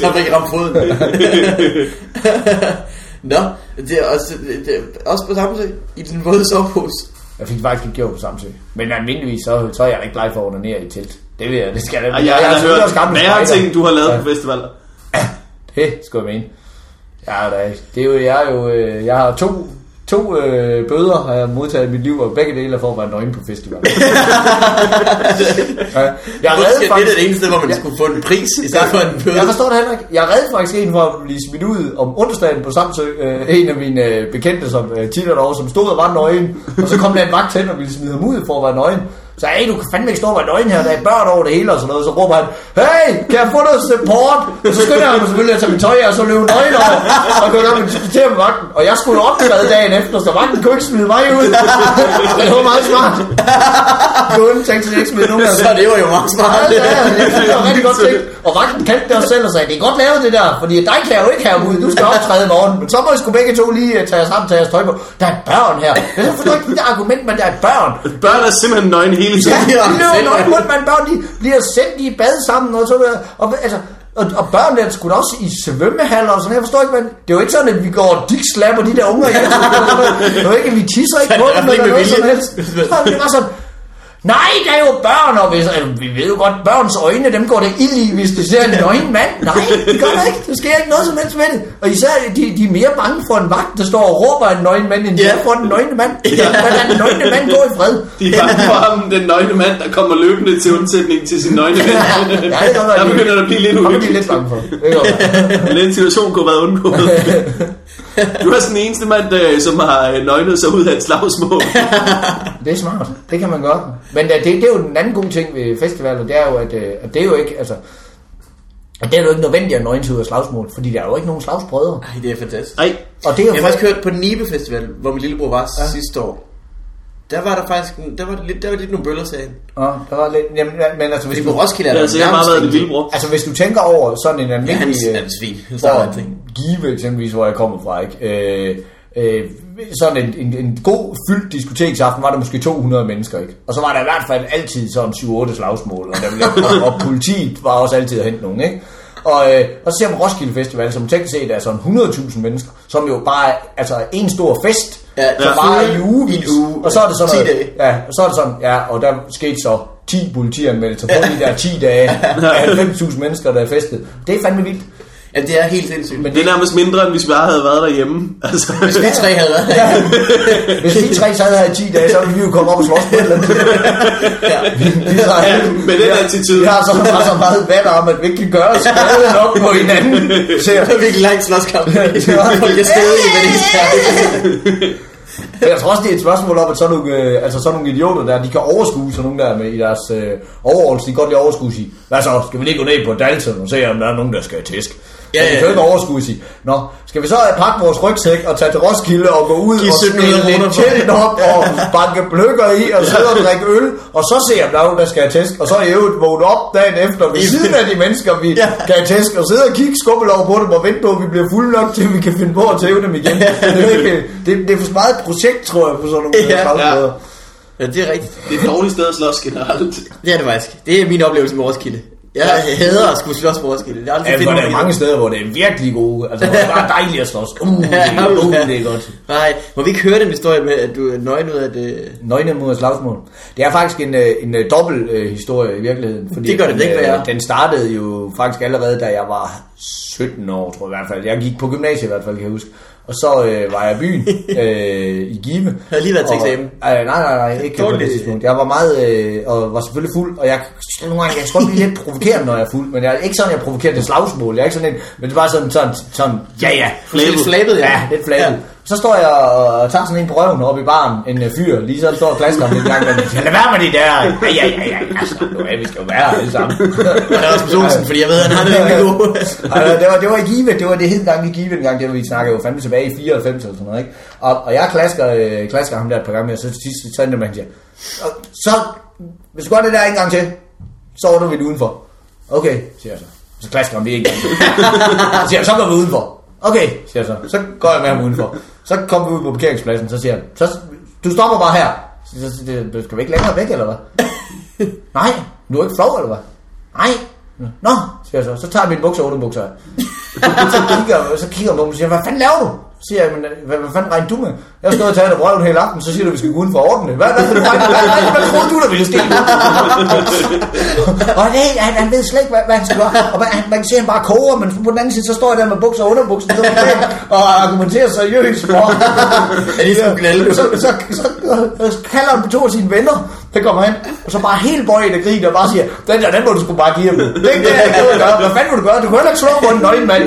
Så fik jeg ramt foden. Nå, det er også, det er også på samme tid i den våde sovepose. Jeg fik faktisk ikke gjort på Samsø. Men almindeligvis, så, så er jeg ikke glad for at onanere i telt. Det vil jeg, det skal jeg. Ej, jeg, jeg, har selvfølgelig hørt værre ting, du har lavet Ja. på festivaler. Det skulle jeg mene. Ja, da, det er jo, jeg er jo, øh, jeg har to, to øh, bøder, har jeg modtaget i mit liv, og begge dele er for at være nøgen på festival. ja, jeg Det redde er faktisk, det eneste, hvor man skulle få en pris, i stedet for en bøde. jeg forstår det heller ikke. Jeg redde faktisk en for at blive smidt ud om onsdagen på Samsø. Øh, en af mine øh, bekendte, som øh, tit er derovre, som stod og var nøgen. Og så kom der en vagt hen og ville smide ham ud for at være nøgen. Så hey, du kan fandme ikke stå og være nøgen her, der er børn over det hele og sådan noget. Så råber han, hey, kan jeg få noget support? Og så skynder jeg mig selvfølgelig at tage min tøj af, og så løbe nøgen over. Og gå op og diskutere med vagten. Og jeg skulle optræde dagen efter, så vagten kunne ikke smide mig ud. det var meget smart. Kunden tænkte sig ikke smide nogen af. Så det var jo meget smart. Ja, det var rigtig godt tænkt. Og vagten kendte det også selv og sagde, det er godt lavet det der, fordi dig kan jeg jo ikke have ud, du skal optræde i morgen. Men så må I sgu begge to lige øh, tage os sammen, tage jeres tøj på. Der er børn her. Jeg forstår ikke det argument, men der er børn. Børn er simpelthen nøgne hele Ja, tiden. de har de løber selv- nok rundt, man børn, de bliver sendt i bad sammen og så. Og, altså, og, og børn der skulle også i svømmehaller og sådan Jeg forstår ikke, men det er jo ikke sådan, at vi går og dickslapper de der unger ihjel. Det er jo ikke, at vi tisser ikke på Det er dem eller noget som helst. Så det var sådan, Nej, der er jo børn, og hvis, altså, vi ved jo godt, børns øjne, dem går det ild i, hvis de ser en nøgen mand. Nej, det gør der ikke. Der sker ikke noget som helst med det. Og især, de, de er mere bange for en vagt, der står og råber en nøgen mand, end de Ja. er for en nøgne mand. Ja. Lad den nøgne mand gå i fred. De er bange for ham, den nøgne mand, der kommer løbende til undsætning til sin nøgne ven. Ja, det være, Der de- begynder det at blive lidt er uhyggeligt. lidt bange for. Det være. Den situation kunne have været undgået. Du er sådan den eneste mand, der, som har øh, nøgnet sig ud af et slagsmål. Det er smart. Det kan man godt. Men uh, det, det er jo den anden gode ting ved festivaler, det er jo, at, uh, at det er jo ikke, altså, at det er jo ikke nødvendigt at nøgne sig ud af slagsmål, fordi der er jo ikke nogen slagsbrødre. Ej, det er fantastisk. Nej, Og det er jo Jeg har faktisk hørt på Nibe Festival, hvor min lillebror var ja. sidste år. Der var der faktisk der var lidt, der var lidt nogle bøller, sagde han. Nå, der var lidt... Jamen, men altså, hvis Fordi du, Roskilde er Det der har sikkert bare nærmest været det brug. altså, hvis du tænker over sådan en Ja, han, almindelig... han øh, er svin. Hvor. Give eksempelvis, hvor jeg kommer fra, ikke? Øh, øh, sådan en, en, en god fyldt diskoteksaften var der måske 200 mennesker, ikke? Og så var der i hvert fald altid sådan 7-8 slagsmål, og, der blev, og, og politiet var også altid at hente nogen, ikke? Og, øh, og så ser man Roskilde Festival, som teknisk set er sådan 100.000 mennesker, som jo bare altså en stor fest, Ja, som bare i ugevis. Uge, og så er det sådan 10 noget. Ja, og så er det sådan, ja, og der skete så 10 politianmeldelser på de der 10 dage af 90.000 mennesker, der er festet. Det er fandme vildt. Ja, det er helt sindssygt. Men Det er nærmest mindre, end hvis vi bare havde været derhjemme. Altså, hvis vi tre havde været her, Hvis vi tre sad her i 10 dage, så ville vi jo komme op og slås på et eller andet ja. Vi har, Ja, med den attitude. Vi har så, bare så meget vatter om, at vi ikke kan gøre os skade nok på hinanden. Så Det var virkelig lang slåskamp. Folk er stadig i, hvad det er. Men jeg tror også, det er et spørgsmål om, at sådan nogle, øh, altså sådan nogle idioter der, de kan overskue sådan nogle der med i deres øh, overholdelse. De kan godt lide overskue sig. Hvad så? Skal vi lige gå ned på Dalton og se, om der er nogen, der skal have tæsk? Ja, Ja, ja. kan jo ikke overskue sig. Nå, skal vi så pakke vores rygsæk og tage til Roskilde og gå ud og 1700 smide lidt for. tæt op og banke bløkker i og sidde og drikke øl og så se, om der er nogen, der skal have tæsk. Og så i øvrigt vågne op dagen efter ved siden af de mennesker, vi Ja. kan have tæsk og sidde og kigge skubbel over på dem og vente på, at vi bliver fulde nok til, at vi kan finde på at tæve dem igen. Det er, ikke, det, det er for meget et projekt, tror jeg, på sådan nogle Ja, ja, ja. ja. Ja, det er rigtigt. Det er et dårligt sted at slås generelt. Det er det faktisk. Det er min oplevelse med Roskilde. Jeg hader at skulle slås på Roskilde. Det er aldrig Ja, fedt, der er man- mange steder, hvor det er virkelig gode. Altså, hvor det er bare dejligt at slås. Uh, det, er, uh, det er godt. Nej, må vi ikke høre den historie med, at du er nøgen ud af det? Nøgne mod slagsmål. Det er faktisk en, øh, en øh, dobbelt øh, historie i virkeligheden. Fordi Det gør det den, ikke være. Den startede jo faktisk allerede, da jeg var 17 år, tror jeg i hvert fald. Jeg gik på gymnasiet i hvert fald, kan jeg huske. Og så øh, var jeg i byen øh, i Give. Havde lige været til eksamen. Øh, nej, nej, nej, ikke på det tidspunkt. Jeg var meget, øh, og var selvfølgelig fuld, og jeg nogle gange, jeg skal godt blive lidt provokerende, når jeg er fuld, men jeg er ikke sådan, jeg provokerer til slagsmål. Jeg er ikke sådan en, men det var sådan, sådan, sådan ja, ja, Lidt flabet, ja. Ja, lidt flabet. Ja. Så står jeg og tager sådan en på røven oppe i baren, en øh, fyr, lige så står ham lidt gang, men lad være med det der. Ja, ja, ja, ja, altså, nu er vi skal jo være her alle sammen. Og er også Olsen, fordi jeg ved, han har det rimelig god. Altså, det, var, det var i Give, det var det hed gang i Give en gang, det var vi snakkede jo fandme tilbage i 94 eller sådan noget, ikke? Og, og jeg klasker, øh, klasker ham der et par gange, og så til sidst, så ender man siger, "Og så, hvis du gør det der en gang til, så ordner vi det udenfor. Okay, siger jeg så. Så klasker han det en gang til. Så siger han, så går vi udenfor. Okay, siger jeg så. Så går jeg med ham udenfor. Så kommer vi ud på parkeringspladsen, så siger han, så, du stopper bare her. Så, så, så, skal vi ikke længere væk, eller hvad? Nej, du er ikke flov, eller hvad? Nej. Nå, siger jeg så. Så tager jeg mine bukser og underbukser af. så kigger, så kigger han på mig og siger, hvad fanden laver du? Så siger jeg, hvad, hvad fanden regner du med? Jeg har stået og taget det røven hele aften, så siger du, at vi skal gå uden for ordentligt. Hvad, hvad, hvad, hvad, hvad, hvad, troede du, der ville ske? og nej, han, han ved slet ikke, hvad, hvad han skal gøre. Og man, man kan se, at han bare koger, men på den anden side, så står jeg der med bukser og underbukser så, og argumenterer seriøst for. Er de sådan knalde? Så, så, så, så, kalder han på to af sine venner, der kommer hen, og så bare helt bøjet og griner og bare siger, den der, den må du sgu bare give ham. Det er ikke det, jeg kan gøre. Hvad fanden vil du gøre? Du kan heller ikke slå på en nøgen mand.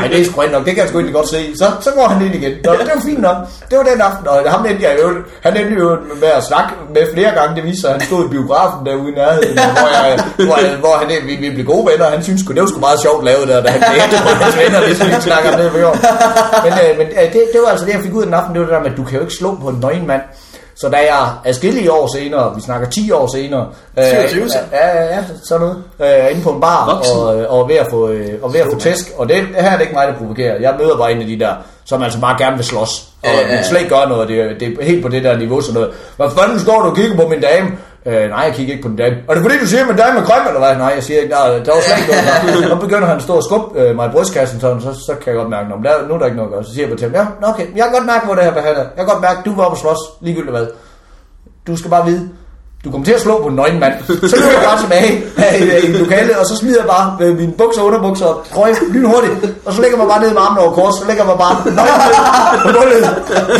Nej, det er sgu nok. Det kan jeg sgu egentlig godt se. Så, så går han ind igen. Nå, det var fint nok. Det var den aften, og ham endte jeg jo, han endte jo med at snakke med flere gange. Det viser at han stod i biografen derude i nærheden, hvor, jeg, hvor, jeg, hvor han, vi, vi blev gode venner. Han synes det var sgu meget sjovt lavet der, da han glemte på hans venner, hvis vi snakker om det. Men, øh, men øh, det, det, var altså det, jeg fik ud af den aften. Det var det der med, at du kan jo ikke slå på en nøgen mand. Så da jeg adskillige år senere, vi snakker 10 år senere, øh, 27 så. ja, ja, ja, sådan noget, øh, inde på en bar, Voksen. og, øh, og ved at få, øh, og ved at få tæsk, og det, det her er det ikke mig, der provokerer. Jeg møder bare en af de der, som altså bare gerne vil slås, og ja. vil slet ikke gøre noget, det, er- det er helt på det der niveau, sådan noget. Hvad fanden står du og kigger på min dame? Øh, nej, jeg kigger ikke på den dame. Er det fordi, du siger, at min dame er grøn, eller hvad? Nej, jeg siger ikke, der, der var slet ikke noget. Så begynder han at stå og skubbe øh, mig i brystkassen, sådan, så, så kan jeg godt mærke, at der, nu er der ikke noget at gøre. Så siger jeg til ham, ja, nå, okay, jeg kan godt mærke, hvor det her behandler. Jeg kan godt mærke, at du var oppe og slås, ligegyldigt hvad. Du skal bare vide, du kommer til at slå på en nøgen mand. Så løber jeg bare tilbage øh, i lokalet, og så smider jeg bare med mine bukser og underbukser og trøje lynhurtigt. Og så lægger jeg mig bare ned med armen over kors, så lægger jeg mig bare nøgen ned på gulvet.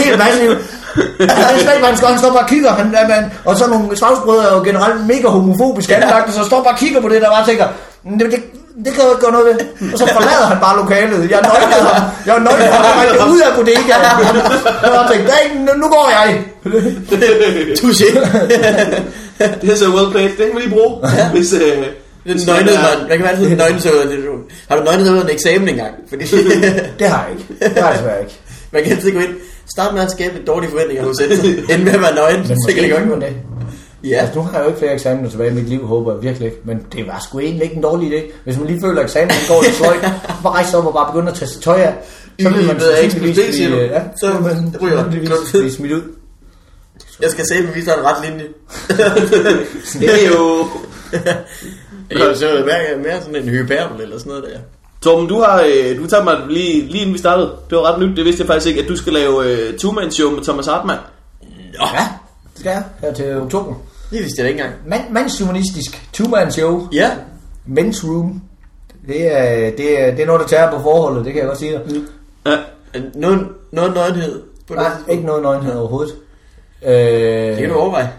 Helt massivt. Jeg ikke, hvad han skal. Han står bare og kigger. Han, han, han, og så nogle slagsbrødre er jo generelt mega homofobisk anlagte, så står bare og kigger på det, der bare tænker, "Mm, det, det, det kan jeg ikke gøre noget ved. Og så forlader han bare lokalet. Jeg nøglede ham. Jeg er nøglet ham. Jeg er ud af bodegaen. Jeg bare tænkte, "Nej, nu, nu går jeg. Touché. Det er så well played. Den kan vi lige bruge. Hvis, øh, Den man nøgnede er- man. Hvad kan være sådan nøgne så Har du nøgnet af en eksamen engang? Fordi Det har jeg ikke. Det har jeg desværre ikke. man kan altid gå ind. Starte med at skabe dårlige forventninger hos inden med at være nøgen. Men Så måske kan det godt det. Ja, Altså, nu har jeg jo ikke flere eksamener tilbage i mit liv, håber jeg virkelig ikke. Men det var sgu egentlig ikke en dårlig idé. Hvis man lige føler, at eksamen går lidt sløjt, bare rejse op og bare begynde at tage sit tøj af. Så vil man jeg sandsynligvis det blive, ja, Så så vil man sandsynligvis blive smidt ud. jeg skal se, at vi en ret linje. Det er jo... Det jo så mere, mere sådan en hyperbel eller sådan noget der. Torben, du har øh, du tager mig lige, lige inden vi startede. Det var ret nyt, det vidste jeg faktisk ikke, at du skal lave øh, two-man-show med Thomas Hartmann. Nå, Ja, det skal jeg her til oktober. det vidste jeg ikke engang. Man, mandshumanistisk two-man show. Ja, Men's room. Det er, det, er, det er noget, der tager på forholdet, det kan jeg godt sige dig. Ja. noget, noget nøgenhed på Nej, det. ikke noget nøgenhed overhovedet. Øh, Det kan du overveje.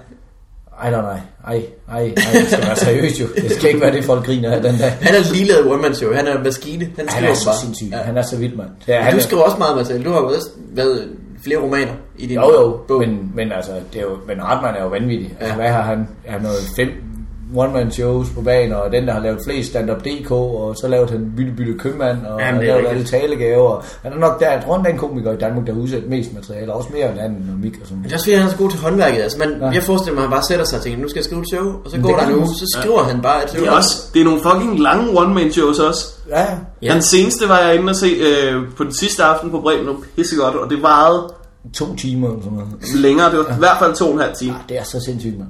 Ej, nej, nej. Ej, ej, ej, det skal være seriøst jo. Det skal ikke være det, folk griner af den dag. Han er lige lavet one-man show. Han er en maskine. Han Han er så bare. sindssyg. Ja. Han er så vild, mand. Ja, han du er- skriver også meget, Marcel. Du har jo også været flere romaner i din Jo, jo, bog. men, men altså, det er jo, men Hartmann er jo vanvittig. Ja. Altså, hvad har han? Han har noget fem one-man shows på banen, og den, der har lavet flest stand-up DK, og så lavet han Bytte Bytte Købmand, og Jamen, er lavet alle talegaver. Han er nok der, jeg tror, den komiker i Danmark, der har udsendt mest materiale, også mere end anden og Mik og sådan Men det er også fordi, han er så god til håndværket. Altså, man, Ja. ja. Jeg forestiller mig, at han bare sætter sig og tænker, nu skal jeg skrive et show, og så Men går det der også. så skriver han bare et show. Det er, også, det er nogle fucking lange one-man-shows også. Ja, ja. Ja. Den seneste var jeg inde og se øh, på den sidste aften på Bremen, og pissegodt, og det varede To timer eller sådan noget. længere. Det var i hvert fald to og en halv time. Ja, det er så sindssygt, mand.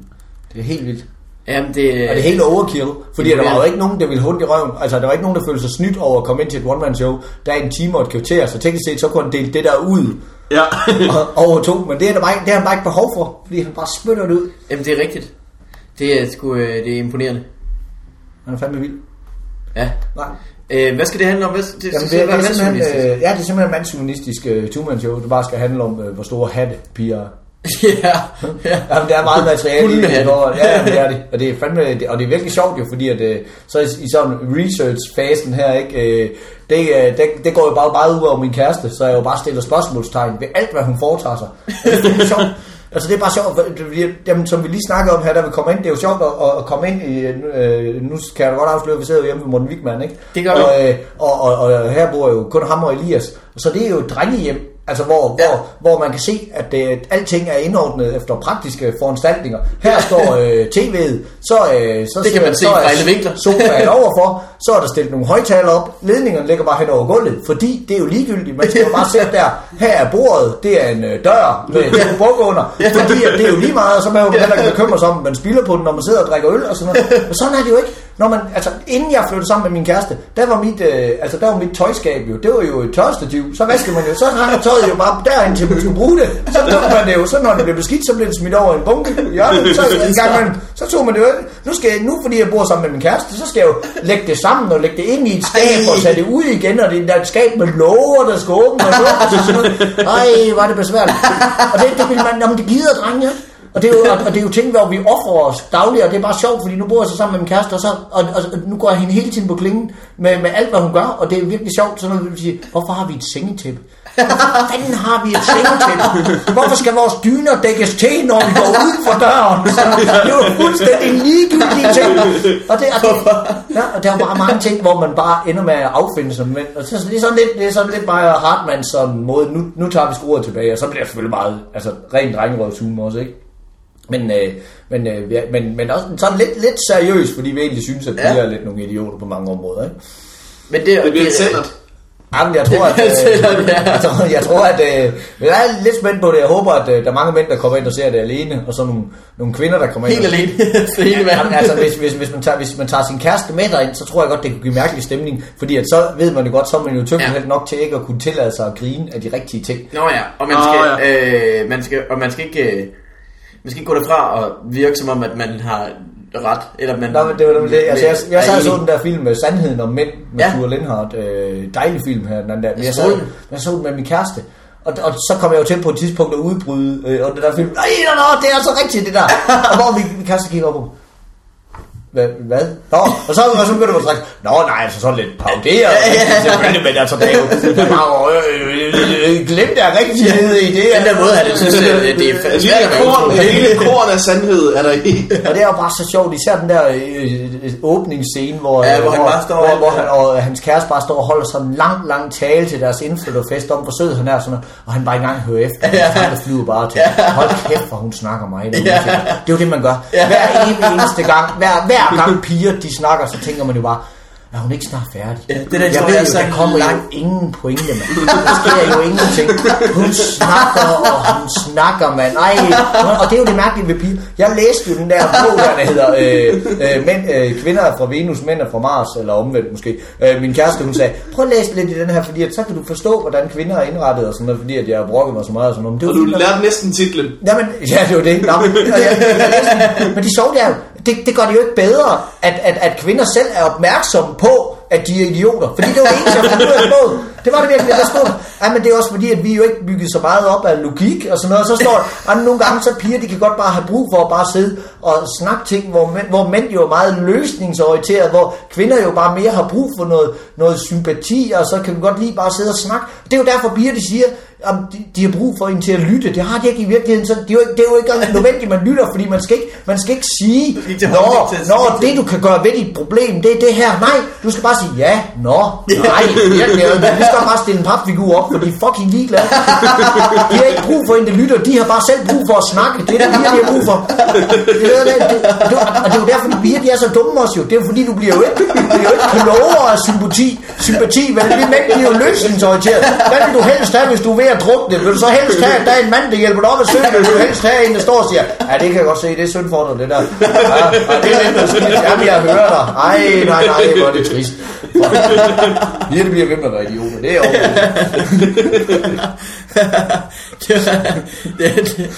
Det er helt vildt. Jamen, det, Og det er helt overkill, fordi det der er- var jo ikke nogen, der ville hunde i røven. Altså, der var ikke nogen, der følte sig snydt over at komme ind til et one-man-show. Der er en time og et kvarter, så teknisk set, så kunne han dele det der ud Ja. og- over to. Men det er, der bare, det har han bare ikke behov for, fordi han bare spytter det ud. Jamen, det er rigtigt. Det er, sgu, øh, det er imponerende. Han er fandme vild. Ja. Nej. Øh, hvad skal det handle om? Hvad, det, Jamen, det, det, er, det, er simpelthen, øh, ja, det er simpelthen en mandshumanistisk uh, two-man-show. Det bare skal handle om, uh, hvor store hatte piger er. ja, ja. Jamen, der er meget materiale i det. Ja, jamen, det er det. Og det er fandme, og det er virkelig sjovt jo, fordi at, øh, så i, i sådan research-fasen her, ikke, øh, det, øh, det, det går jo bare meget ud over min kæreste, så jeg jo bare stiller spørgsmålstegn ved alt, hvad hun foretager sig. Og det er sjovt. Altså det er bare sjovt, dem, som vi lige snakkede om her, der vi kommer ind, det er jo sjovt at, at komme ind i, øh, nu kan jeg da godt afsløre, at vi sidder hjemme ved Morten Wigman, ikke? Det gør og, du. øh, og, og, og, her bor jo kun ham og Elias, så det er jo et drengehjem, altså hvor, Ja. hvor, hvor man kan se, at det, alting er indordnet efter praktiske foranstaltninger. Her står øh, tv'et, så, øh, så Det kan man se så fra er alle vinkler. sofaen overfor, så er der stillet nogle højtaler op, ledningerne ligger bare hen over gulvet, fordi det er jo ligegyldigt, man skal jo bare sætte der, her er bordet, det er en øh, dør med to buk under, fordi at det er jo lige meget, og så behøver man heller ikke bekymre sig om, man spilder på den, når man sidder og drikker øl og sådan noget. Men sådan er det jo ikke. Når man, altså, inden jeg flyttede sammen med min kæreste, der var mit, øh, altså, der var mit tøjskab jo, det var jo et tørstativ. Så vaskede man jo, så hang tøjet jo bare derhen til man skulle bruge det. Så tog man det jo, så når det blev beskidt, så blev det smidt over i en bunke. Ja, så, en gang man, så tog man det jo, nu skal jeg, nu fordi jeg bor sammen med min kæreste, så skal jeg jo lægge det sammen og lægge det ind i et skab og tage det ud igen, og det er et skab med låger, der skal åbne og lukkes og sådan noget. Ej, var det besværligt. Og det, det vil man, jamen, det gider drenge? Og det, er jo, og, og det er jo ting, hvor vi offrer os dagligt, og det er bare sjovt, fordi nu bor jeg så sammen med min kæreste, og, så, og, og, og nu går jeg hende hele tiden på klingen med, med alt, hvad hun gør, og det er virkelig sjovt, sådan noget, vil sige, hvorfor har vi et sengetæppe? Hvorfor fanden har vi et sengetæppe? Hvorfor skal vores dyner dækkes til, når vi går ud for døren? Så det er jo fuldstændig ligegyldige ting. Og det, og det, ja, og der er bare mange ting, hvor man bare ender med at affinde sig. Men, og så, så det, er sådan lidt, det er sådan lidt bare Hartmanns sådan måde, nu, nu tager vi skruer tilbage, og så bliver det selvfølgelig meget, altså rent drengerøvshumor også, ikke? Men, øh, men, øh, ja, men, men også sådan lidt, lidt seriøs, fordi vi egentlig synes, at vi Ja. er lidt nogle idioter på mange områder. Ikke? Men det, Det bliver sælgert. Jamen, jeg tror, at, Det øh, det, ja. jeg tror, jeg tror, at øh, jeg er lidt spændt på det. Jeg håber, at øh, der er mange mænd, der kommer ind og ser det alene, og så nogle, nogle kvinder, der kommer ind. Helt og- alene. Så hele verden. Jamen, altså, hvis, hvis, hvis, man tager, hvis man tager sin kæreste med derind, så tror jeg godt, det kunne give mærkelig stemning. Fordi at så ved man jo godt, så er man jo tyndt Ja. nok til ikke at kunne tillade sig at grine af de rigtige ting. Nå ja, og man skal, øh, man skal, og man skal ikke, øh, man skal ikke gå derfra og virke som om, at man har ret, eller man... Nå, men det var det. Altså, jeg, jeg sad så den der film med Sandheden om mænd med Ja. Ture Lindhardt. Øh, dejlig film her. Den der. Men jeg, sad, jeg så den med min kæreste. Og, og så kom jeg jo til på et tidspunkt at udbryde, øh, og den der film, nej, nej, nej, det er altså rigtigt det der. og hvor vi, min kæreste kigger op på, hvad? hvad? Nå, og så, og så begynder du at trække, nå nej, altså sådan lidt pauderet, selvfølgelig, men altså, det er jo, der var jo, øh, øh, øh, glemt der rigtighed i det. Den der måde, han synes, øh, det er svært at være lille korn af sandhed er der i. Og det er jo bare så sjovt, især den der øh, åbningsscene, hvor, Ja, øh, hvor han bare står hvor, og- hvor han, og hans kæreste bare står og holder sådan en lang, lang tale til deres indflytterfest om, hvor sød han er, og sådan og han bare ikke engang hører efter, ja. han der flyver bare til, hold kæft, hvor hun snakker mig. Det, det er jo det, man gør. Hver evig eneste gang, hver, hver gang piger, de snakker, så tænker man jo bare, er hun ikke snart færdig? Ja, det der jeg ved jeg jo, er der kommer langt. jo ingen pointe, mand. Der sker jo ingenting. Hun snakker, og hun snakker, mand. Ej, og det er jo det mærkelige ved piger. Jeg læste jo den der bog, der der hedder øh, øh, mænd, øh, Kvinder er fra Venus, Mænd er fra Mars, eller omvendt måske. Øh, min kæreste, hun sagde, prøv at læse lidt i den her, fordi at, så kan du forstå, hvordan kvinder er indrettet, og sådan noget, fordi at jeg har brokket mig så meget og sådan noget. Men det Og du man- lærte næsten titlen. Jamen, ja, det er jo det. Nå, men, jeg, jeg den. men de sjove det er jo, det, det gør det jo ikke bedre, at, at, at kvinder selv er opmærksomme på, på, at de er idioter. Fordi det var det eneste, jeg kunne ud af på. Det var det virkelig, der stod. Ja, men det er også fordi, at vi er jo ikke bygget så meget op af logik og sådan noget. Og så står der, at nogle gange så piger, de kan godt bare have brug for at bare sidde og snakke ting, hvor mænd, hvor mænd jo er meget løsningsorienteret, hvor kvinder jo bare mere har brug for noget, noget sympati, og så kan vi godt lige bare sidde og snakke. Det er jo derfor, piger, de siger, at de, de har brug for en til at lytte. Det har de ikke i virkeligheden. Så det, er jo, ikke- det er jo ikke nødvendigt, at man lytter, fordi man skal ikke, man skal ikke sige, Ikke til Nå, holdning til at nå, sige det du kan gøre ved dit problem, det er det her. Nej, du skal bare sige ja, nå, nej, virkelig. Vi så bare stille en papfigur op, for de er fucking ligeglade. De har ikke brug for en, der lytter. De har bare selv brug for at snakke. Det er det, de har brug for. Det, er, det, det, det, og det er jo derfor, de bliver, de er så dumme også jo. Det er jo fordi, du bliver jo ikke, du bliver jo ikke klogere af sympati. Sympati, vel? Vi mænd, er jo løsningsorienteret. Hvad vil du helst have, hvis du er ved at drukne? Vil du så helst have, at der er en mand, der hjælper dig op at søge? Vil du helst have en, der står og siger, ja, det kan jeg godt se, det er synd for dig, det der. Ja, ja, det er lidt noget skidt. Jamen, jeg hører dig. Ej, nej, nej, hvor er det trist. Vi det bliver ved med at være idioter. Det er det, var- det, det,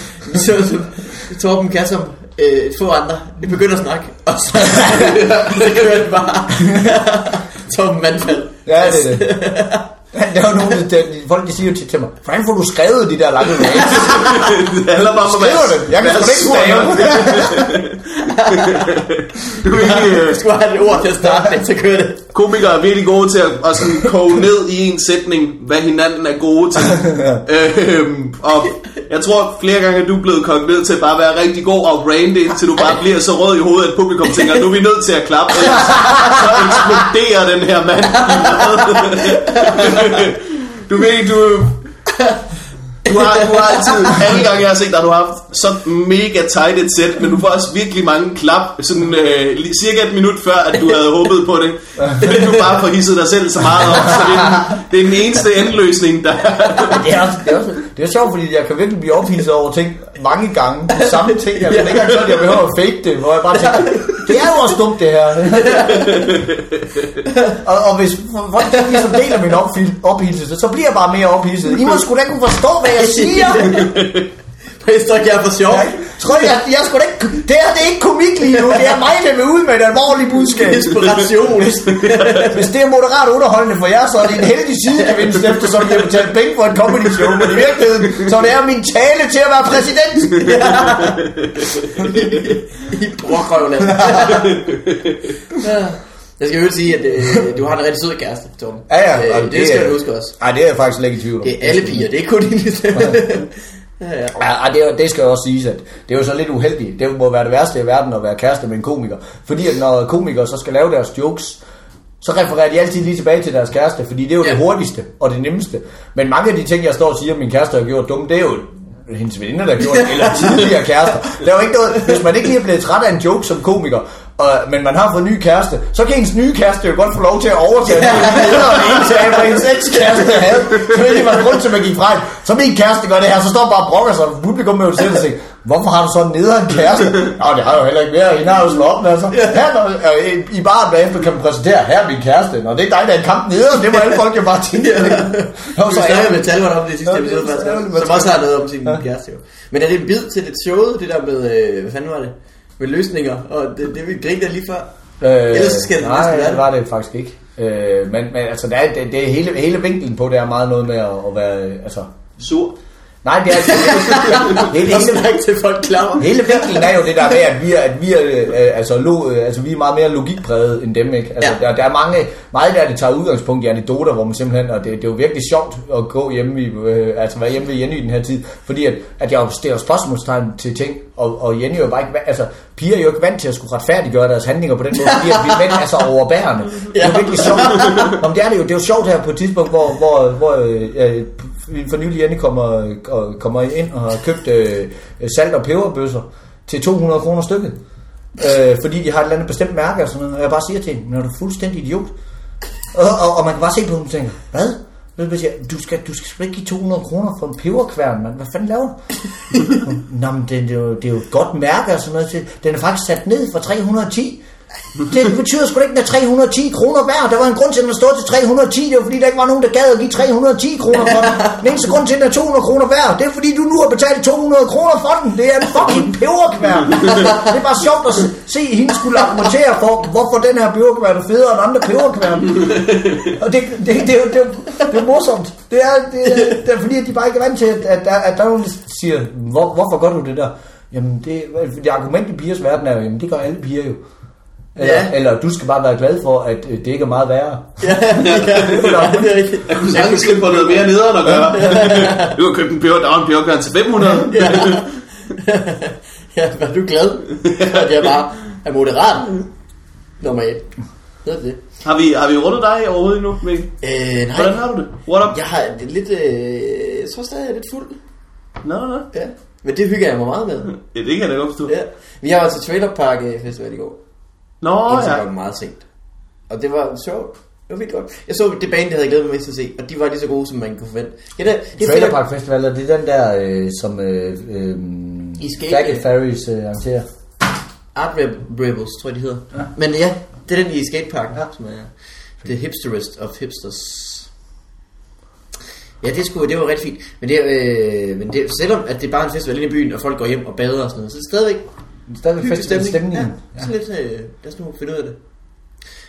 så, så, Torben kan som øh, få andre det begynder at snakke, og så, så kører det bare. Torben Mandfald. Ja, det er det. Der er jo nogle, der, folk de siger til, til mig, hvordan får du skrevet de der lange mails? Det handler bare om at Skriver det. Jeg kan sgu ikke stave. Du er ikke, øh, Du skulle have et ord til at starte det, så kører det. komikere er virkelig gode til at, at sådan koge ned i en sætning, hvad hinanden er gode til. øhm, og jeg tror flere gange, at du er blevet kogt ned til at bare være rigtig god og brande, indtil du bare bliver så rød i hovedet, at publikum tænker, nu er vi nødt til at klappe, ellers så eksploderer den her mand. Du ved, du... Du har, du har altid, alle gange jeg har set dig, du har haft så mega tight et sæt, men du får også virkelig mange klap, sådan øh, cirka et minut før, at du havde håbet på det. Fordi du bare får hisset dig selv så meget op, så det er den, det er den eneste endløsning, der Det er, også, det, er også, det er sjovt, fordi jeg kan virkelig blive ophidset over ting mange gange. De samme ting. Jeg ved ikke engang at jeg behøver at fake det, hvor jeg bare tænker, det er jo også dumt det her. og, og hvis folk ikke ligesom deler min ophidselse, så bliver jeg bare mere ophidset. I må sgu da kunne forstå, hvad jeg siger. Jeg ikke her for sjov. Jeg, tror, jeg, jeg sgu da ikke, det her det er ikke komik lige nu. Det er mig, der vil ud med et alvorligt budskab. Inspiration. Hvis det er moderat underholdende for jer, så er det en heldig sidegevinst, eftersom jeg har betalt penge for et comedy show. Men i virkeligheden, så det er min tale til at være præsident. I brokrøvland. Jeg skal jo sige, at øh, du har en rigtig sød kæreste, Torben. Ja, ja, Øh, det, det skal er- du huske også. Nej, det er jeg faktisk ikke i tvivl om. Det er alle piger, det er kun dine stemme. Ja, ja. Ja, det, det skal jo også siges, at det er jo så lidt uheldigt. Det må være det værste i verden at være kæreste med en komiker. Fordi at når komikere så skal lave deres jokes, så refererer de altid lige tilbage til deres kæreste, fordi det er jo ja. Det hurtigste og det nemmeste. Men mange af de ting, jeg står og siger, at min kæreste har gjort dumme, det er jo hendes veninder, der gjort det, eller tidligere kærester. Der er jo ikke noget, hvis man ikke lige er blevet træt af en joke som komiker, og, men man har fået en ny kæreste, så kan ens nye kæreste jo godt få lov til at overtage ja. det, eller en indtage, hvad ens ekskæreste havde. Så ikke, hvad grund til, at man gik fra. Så min kæreste gør det her, så står bare og brokker sig, og publikum med jo selv og tænker, hvorfor har du så en nederen kæreste? Nå, det har jeg jo heller ikke mere, hende har jo slået op med, altså. Her, når, øh, i baren bagefter kan man præsentere, her er min kæreste. Nå, det er dig, der er en kamp nederen, det må alle folk jo bare tænke. Nå, Du så med Talbot om det i sidste Ja, episode, det faktisk, som også har noget om sin kæreste jo. Men er det en bid til det showet, det der med, øh, hvad fanden var det? Med løsninger, og det, det vi grinte lige før. Øh, Ellers så skal det nej, næsten være det det. var det faktisk ikke. Øh, men, men altså, det er, det, det er hele, hele vinklen på, det er meget noget med at, at være, øh, altså, sur. Nej, det er altså... hele, hele, snak til folk klar. hele vinklen er jo det der med, at vi er, at vi er, øh, altså, lo, øh, altså, vi er meget mere logikpræget end dem, ikke? Altså, Ja. der, der, er mange, meget der, det tager udgangspunkt i anekdoter, hvor man simpelthen, og det, det er jo virkelig sjovt at gå hjemme, i, øh, altså være hjemme ved Jenny i den her tid, fordi at, at jeg jo stiller spørgsmålstegn til ting, og, og Jenny er jo bare ikke, altså, piger er jo ikke vant til at skulle retfærdiggøre deres handlinger på den måde, fordi at vi mænd er så overbærende. Det er jo virkelig sjovt. Nå, det er det jo, det er jo sjovt her på et tidspunkt, hvor, hvor, hvor øh, øh, for nylig Jenny kommer, kommer ind og har købt øh, salt- og peberbøsser til 200 kroner stykket. Øh, fordi de har et eller andet bestemt mærke og sådan noget. Og jeg bare siger til hende, når du er fuldstændig idiot. Og, og, og man kan bare se på hende og tænke, hvad? Ved du, jeg siger? Du skal, du skal ikke give 200 kroner for en peberkværn, mand. Hvad fanden laver du? Nå, men det, det, er jo, det er jo et godt mærke og sådan noget. Den er faktisk sat ned fra 310. Det betyder sgu da ikke, at 310 kroner værd. Der var en grund til, at den stod til 310. Det var fordi, der ikke var nogen, der gad at give 310 kroner for den. Den eneste grund til, at den er 200 kroner værd, det er fordi, du nu har betalt 200 kroner for den. Det er en fucking peberkværn. Det er bare sjovt at se- at hende skulle argumentere for, hvorfor den her peberkværn er federe end andre peberkværn. Og det, det, det, er det, er det er morsomt. Det er, det, det er fordi, at de bare ikke er vant til, at, at, der- at der er nogen, der siger, Hvor, hvorfor gør du det der? Jamen, det, det argument i pigers verden er jo, jamen, det gør alle piger jo. Eller, Ja. eller du skal bare være glad for, at øh, det ikke er meget værre. Ja, ja, det er rigtigt. Jeg kunne sagtens slippe på noget mere nederen at gøre. Du har købt en peber, der var en peberkværn til 500. Ja. ja, var du glad? For at jeg bare er moderat. Normalt. Det er det. Har vi, har vi rundet dig overhovedet endnu, Mikkel? Øh, nej. Hvordan har du det? What up? Jeg har det lidt... Øh, jeg tror stadig, jeg er lidt fuld. Nå, nå, nå. Ja. Men det hygger jeg mig meget med. Ja, det kan jeg da godt forstå. Ja. Vi har været til Trailer Park øh, Festival i går. Nå, Indtil ja. klokken meget sent. Og det var sjovt. Det var vildt godt. Jeg så det band, jeg havde glædet mig mest til at se, og de var lige så gode, som man kunne forvente. Ja, det, det er Trailer Park Festival, er det den der, øh, som øh, øh, Escape. Faggot Ferries øh, arrangerer? Art Reb- Rebels, tror jeg, de hedder. Ja. Men ja, det er den i Skatepark, ja. som er the hipsterest of hipsters. Ja, det, skulle, det var rigtig fint. Men, det, øh, men det, selvom at det er bare en festival inde i byen, og folk går hjem og bader og sådan noget, så er det stadigvæk Stadigvæk hyggelig festival stemning. stemningen. Ja, sådan lidt, øh, lad os nu finde ud af det.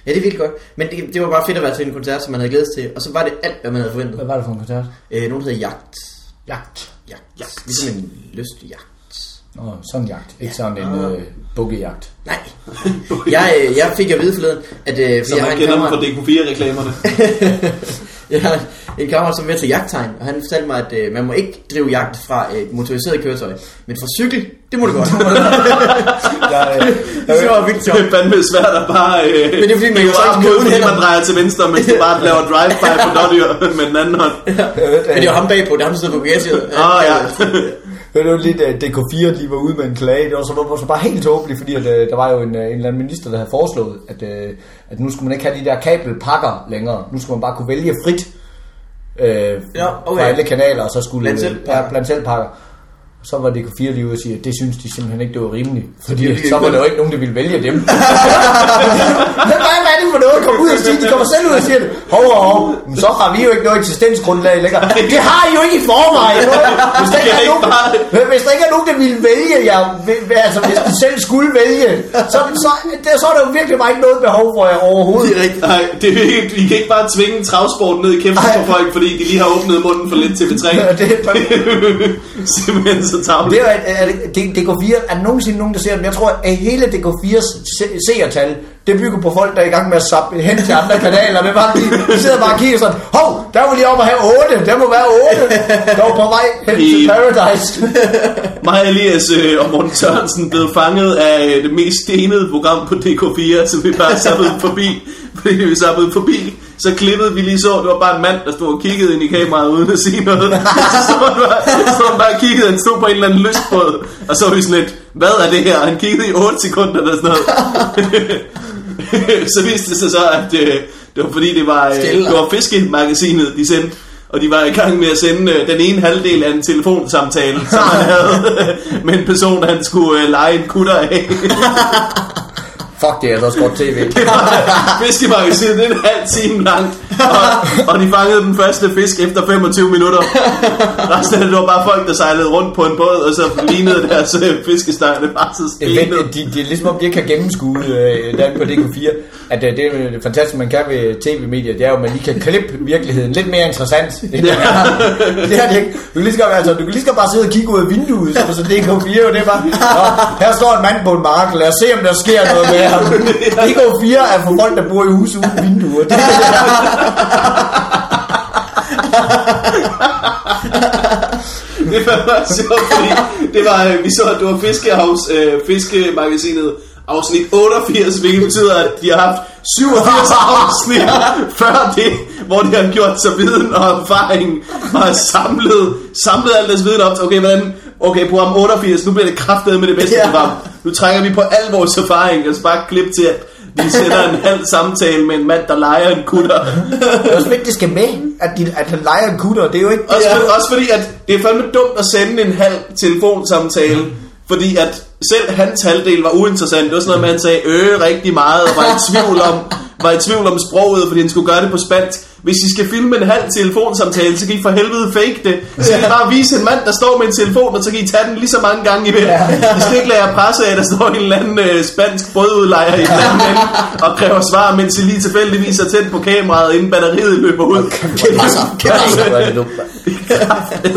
Ja, det er virkelig godt. Men det, det var bare fedt at være til en koncert, som man havde glædet sig til. Og så var det alt, hvad man havde forventet. Hvad var det for en koncert? Øh, nogen der hedder Jagt. Jagt. Jagt. Jagt. Ligesom en lystjagt. Nå, sådan en jagt. Ikke sådan en øh, bukkejagt. Nej. jeg, øh, jeg fik at vide forleden, at øh, Så jeg man en kender dem fra DK4-reklamerne. jeg har en kammerat, som er med til jagttegn, og han fortalte mig, at øh, man må ikke drive jagt fra et motoriseret køretøj, men fra cykel, det må du godt. Jeg, øh, det var vildt Det sjovt. er fandme svært at bare... Øh, Men det er fordi, man jo så ikke uden fordi man drejer til venstre, mens du bare laver drive-by på dårdyr med den anden hånd. Men det var ham bagpå, det er ham, der sidder på bagaget. Åh, ja. Det var lidt, at DK4 lige var ude med en klage. Det var så, var så bare helt tåbeligt, fordi at, øh, der var jo en, øh, en eller anden minister, der havde foreslået, at, øh, at nu skulle man ikke have de der kabelpakker længere. Nu skulle man bare kunne vælge frit øh, Ja, okay. fra alle kanaler, og så skulle Blandt selv pakker. ja, blandt selv pakker. Så var DK4 lige ude og sige, at det synes de simpelthen ikke, det var rimeligt. Fordi Det er jo så var der jo ikke nogen, der ville vælge dem. Men hvad er det for noget komme ud og sige? De kommer selv ud og siger det. Hov, hov, hov. Men så har vi jo ikke noget eksistensgrundlag længere. Det har I jo ikke i forvejen. Hvis der ikke er nogen, hvis der ikke er nogen, der ville vælge jer, altså hvis de selv skulle vælge, så, så, der, så er der jo virkelig bare ikke noget behov for jer overhovedet. Det er rigtigt. Nej, det er ikke, vi kan ikke bare tvinge en travsport ned i kæmpen Nej. folk, fordi de lige har åbnet munden for lidt TV3. Det er Simpelthen så tavligt. Det er, er, det- DK4, er nogensinde nogen, der ser dem? Jeg tror, at hele DK4's se- seertal, det bygger på folk, der er i gang med at sappe hen til andre kanaler. Men bare, de, de sidder bare og kigger sådan, hov, der var lige op og have 8, der må være 8. Der var på vej hen til I- Paradise. Mig og Elias øh, og Morten Sørensen blev fanget af øh, det mest stenede program på DK4, som vi bare sappede forbi. Fordi vi sappede forbi, så klippede vi lige så, det var bare en mand, der stod og kiggede ind i kameraet uden at sige noget. Så stod han bare, så han bare kiggede, han stod på en eller anden lystbåd. Og så var vi sådan lidt, hvad er det her? Han kiggede i 8 sekunder eller sådan noget. så viste det sig så, at øh, det var fordi, det var, øh, det var fiskemagasinet, de sendte. Og de var i gang med at sende øh, den ene halvdel af en telefonsamtale, som han havde med en person, han skulle øh, lege en kutter af. Fuck, det er altså også godt tv. Fiskemagasinet, er en halv time langt. Og, og de fangede den første fisk efter 25 minutter. Resten af det var bare folk, der sejlede rundt på en båd, og så lignede deres øh, fiskesteg. Det var så Det stenet. de, de, er ligesom om, de ikke kan gennemskue øh, der på DK4. At øh, det er det fantastiske, man kan ved tv-medier, det er jo, at man lige kan klippe virkeligheden lidt mere interessant. end er. det er det ikke. Du kan lige så godt, altså, du kan lige så bare sidde og kigge ud af vinduet, så, så DK4, og det er bare, Nå, her står en mand på en mark, lad os se, om der sker noget med ham. DK4 er for folk, der bor i huse uden vinduer. Det, Det var meget sjovt, fordi det var, øh, vi så, at det var Fiskehavs, øh, Fiskemagasinet afsnit 88, hvilket betyder, at de har haft 87 afsnit før det, hvor de har gjort sig viden og erfaring og har samlet, samlet al deres viden op til, okay, hvordan, okay, program 88, nu bliver det kraftet med det bedste Ja. program. Nu trænger vi på al vores erfaring, og så bare klip til, at de sender en halv samtale med en mand, der leger en kutter. det er også vigtigt, det skal med, at, de, at han leger en kutter. Det er jo ikke... Også, for, også fordi, at det er fandme dumt at sende en halv telefonsamtale, fordi at selv hans halvdel var uinteressant. Det var sådan noget med, han sagde øh rigtig meget, og var i tvivl om, var i tvivl om sproget, fordi han skulle gøre det på spansk. Hvis I skal filme en halv telefonsamtale, så kan I for helvede fake det. Så kan I bare vise en mand, der står med en telefon, og så kan I tage den lige så mange gange i det. I skal ikke lade jer presse af, at der står en eller anden øh, spansk brødudlejer i en eller anden ende, og kræver svar, mens I lige tilfældigvis er tæt på kameraet, inden batteriet løber ud. Kæmpe så, kæmpe så. Hvor er det dumt, mand. Det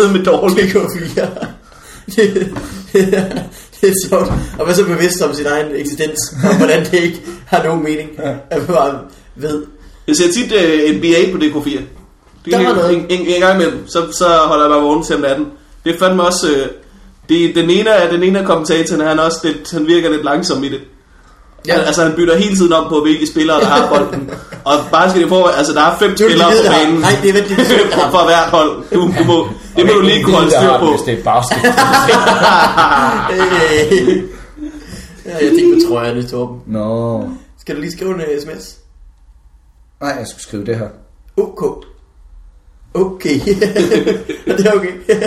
Det, er sjovt. Og være så bevidst om sin egen eksistens, og hvordan det ikke har nogen mening. At man bare ved. Jeg ser tit uh, NBA på DK4. Det Der er var noget. en, en, en, gang imellem, så, så holder jeg mig vågen til om natten. Det er fandme også... Uh, det, den, ene af, den ene af kommentatorerne, han, er også lidt, han virker lidt langsom i det. Ja. Altså han bytter hele tiden om på, hvilke spillere, der har bolden. Og bare skal det få, altså der er fem Du spillere på banen. Nej, det er vent, det er for, hvert hold. Du, du må, det må du lige kunne holde styr på. Hvis det er basket. Ja, jeg tænker på trøjerne, Torben. Nå. Skal du lige skrive en øh, sms? Nej, jeg skulle skrive det her. OK. Okay. det er okay.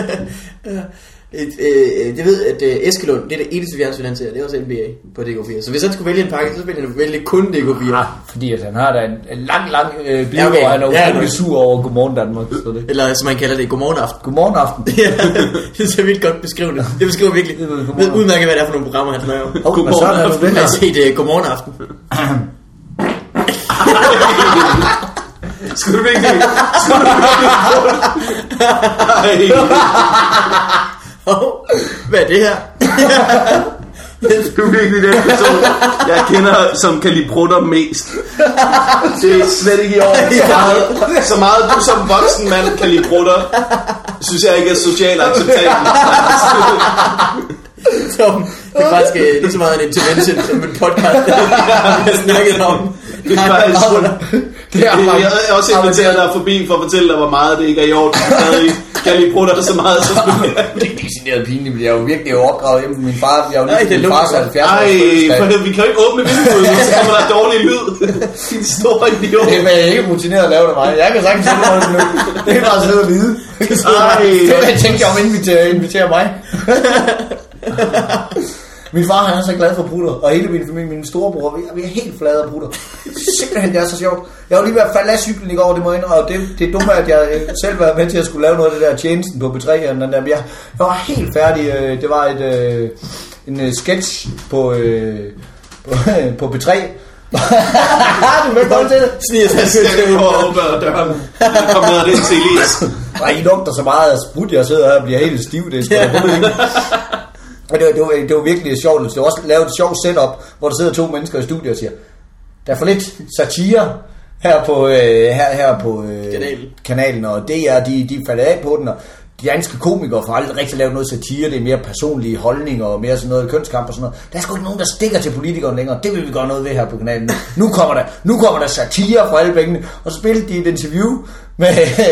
Et, øh, jeg ved, at øh, Eskelund, det er det eneste fjernsyn, han ser. Det er også NBA på DK4. Så hvis han skulle vælge en pakke, så ville han vælge kun DK4. Ah, fordi at han har da en, en lang, lang øh, bliv, Ja, okay. og han er Ja, utrolig ja. sur over Godmorgen Danmark. Så det. Eller som man kalder det, godmorgen aften. Godmorgen aften. Ja, det er så vildt godt beskrevet. Det beskriver virkelig Det er ved godmorgen. udmærket, hvad det er for nogle programmer, han snakker om. Oh, men så er det det Jeg har set uh, godmorgen aften. Skulle du virkelig... Skulle du virkelig... Hvad er det her? du er virkelig den person, jeg kender, som kan lide prutter mest. Det er slet ikke i år. Så meget, så meget du som voksen mand kan lide prutter, synes jeg ikke er socialt acceptabelt. Som, det er faktisk øh, lige så meget en intervention som en podcast, vi har snakket om. Det er faktisk Det er Jeg jeg har også inviteret dig forbi for at fortælle dig, hvor meget det ikke er i orden. Jeg kan lide prutter så meget, kan. Det er decideret pinligt, jeg er jo virkelig opdraget hjemme min far. Jeg er jo Nej, lige min fars lugter. 70 Ej, års fødselsdag. for vi kan jo ikke åbne vinduet, så kommer der dårlig lyd. Din store idiot. Det er ikke rutineret at lave det mig. Jeg kan sagtens sige det nu. Det er bare sidde og vide. Ej. Det er, jeg tænkte om at invitere, invitere mig. Min far han er så glad for brutter, og hele min familie, min storebror, vi, vi er helt flade af brutter. Simpelthen, det er så sjovt. Jeg var lige ved at falde af cyklen i går, det må jeg indrømme, og det, det er dumt, at jeg øh, selv var med til at skulle lave noget af det der tjenesten på B3. og Den der. Jeg, jeg var helt færdig. øh, Det var et, øh, en øh, sketch på, øh, på, på B3. du vil godt til det. Sniger sig selv over og åbne døren. Kom og det til Elias. Nej, I lugter så meget af sprut, jeg sidder her og bliver helt stiv. Det er sgu da. Og det var, det, var, det var virkelig sjovt. Det var også lavet et sjovt setup, hvor der sidder to mennesker i studiet og siger, der er for lidt satire her på, øh, her, her på øh, Kanalen. kanalen, og det er, de, de falder af på den, og de danske komikere får aldrig rigtig lavet noget satire, det er mere personlige holdninger og mere sådan noget kønskamp og sådan noget. Der er sgu ikke nogen, der stikker til politikeren længere. Det vil vi gøre noget ved her på kanalen. Nu kommer der, nu kommer der satire for alle pengene. Og så spillede de et interview med,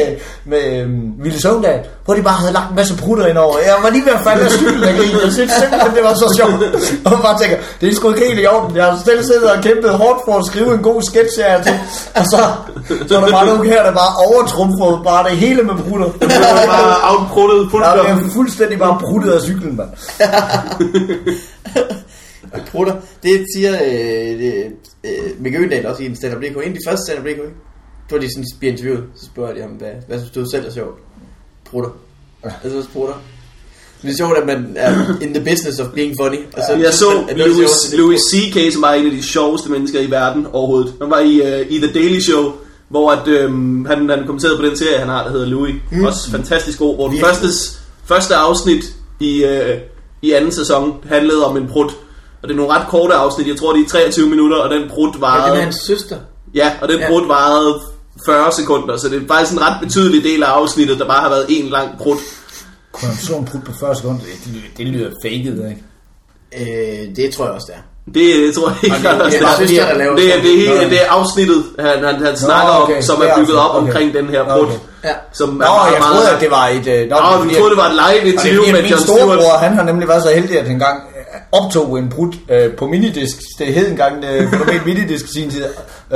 med um, Ville Søvndal, hvor de bare havde lagt en masse prutter ind over. Jeg var lige ved at falde af cyklen af grin. Jeg synes simpelthen, det var så sjovt. Og bare tænker, det er sgu ikke helt i orden. Jeg har selv siddet og kæmpet hårdt for at skrive en god sketch her til. Og så, så er der bare nogen her, der bare overtrumfer bare det hele med prutter. Det var bare outpruttet Jeg fuldkommen. er fuldstændig bare pruttet af cyklen, mand. Prutter. Det siger øh, det, øh, Mikke Øgendal også i en stand-up DK. En af de første stand-up DK. Hvor de sådan bliver interviewet, så spørger de ham, hvad, hvad synes du selv er sjovt? Prutter. Jeg synes, prutter. Det er sjovt, at man er in the business of being funny. Og så, Jeg så er noget Louis, sjovt. Louis C.K., som var en af de sjoveste mennesker i verden overhovedet. Han var i, uh, i The Daily Show, hvor at, øhm, han, han kommenterede på den serie, han har, der hedder Louis. Mm. Også fantastisk god. Hvor den første, første afsnit i, uh, i anden sæson handlede om en prut. Og det er nogle ret korte afsnit. Jeg tror, det er 23 minutter, og den prut Ja, varede... den er hans søster. Ja, og den Ja. prut varede 40 sekunder, så det er faktisk en ret betydelig del af afsnittet, der bare har været en lang prut. Kunne slå en prut på 40 sekunder? Det, det, det lyder faked, ikke? Øh, det tror jeg også, det er. Det, det tror jeg ikke, det- det er er hans søster, der laver det, er, det, er Nå, hele, det er afsnittet, han, han, han snakker okay. om, som Det er er bygget op. Okay. omkring den her Nå, brud. okay. Ja. Som Nå, jeg troede, at det var et... øh, Nå, Nå, det er fordi, troede, det var et live det er interview med min John Stewart. storebror, han har nemlig været så heldig, at han engang øh, optog en brud øh, på minidisk. Det hed engang øh, fænomen minidisk i sin tid.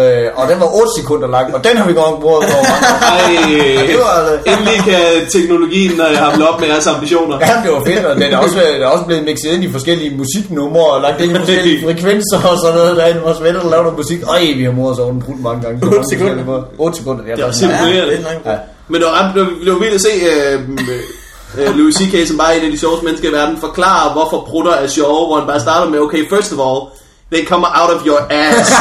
Øh, og den var 8 sekunder lang, og den har vi godt brugt over mange det var, øh, endelig kan teknologien øh, hamle op med jeres ambitioner. Ja, det var fedt, og den er også, den er også blevet mixet ind i forskellige musiknumre, og lagt ind i forskellige frekvenser og sådan noget. Der er en vores venner, der laver noget musik. Ej, vi har moret os over den brud mange gange. 8 sekunder. 8 sekunder, det er, Det faktisk- simpelthen- Ja, det er. Ja. Men det var, det var, det vildt at se øh, øh, Louis C.K., som bare er en af de sjoveste mennesker i verden, forklare, hvorfor prutter er sjove, hvor han bare starter med, okay, first of all, they come out of your ass.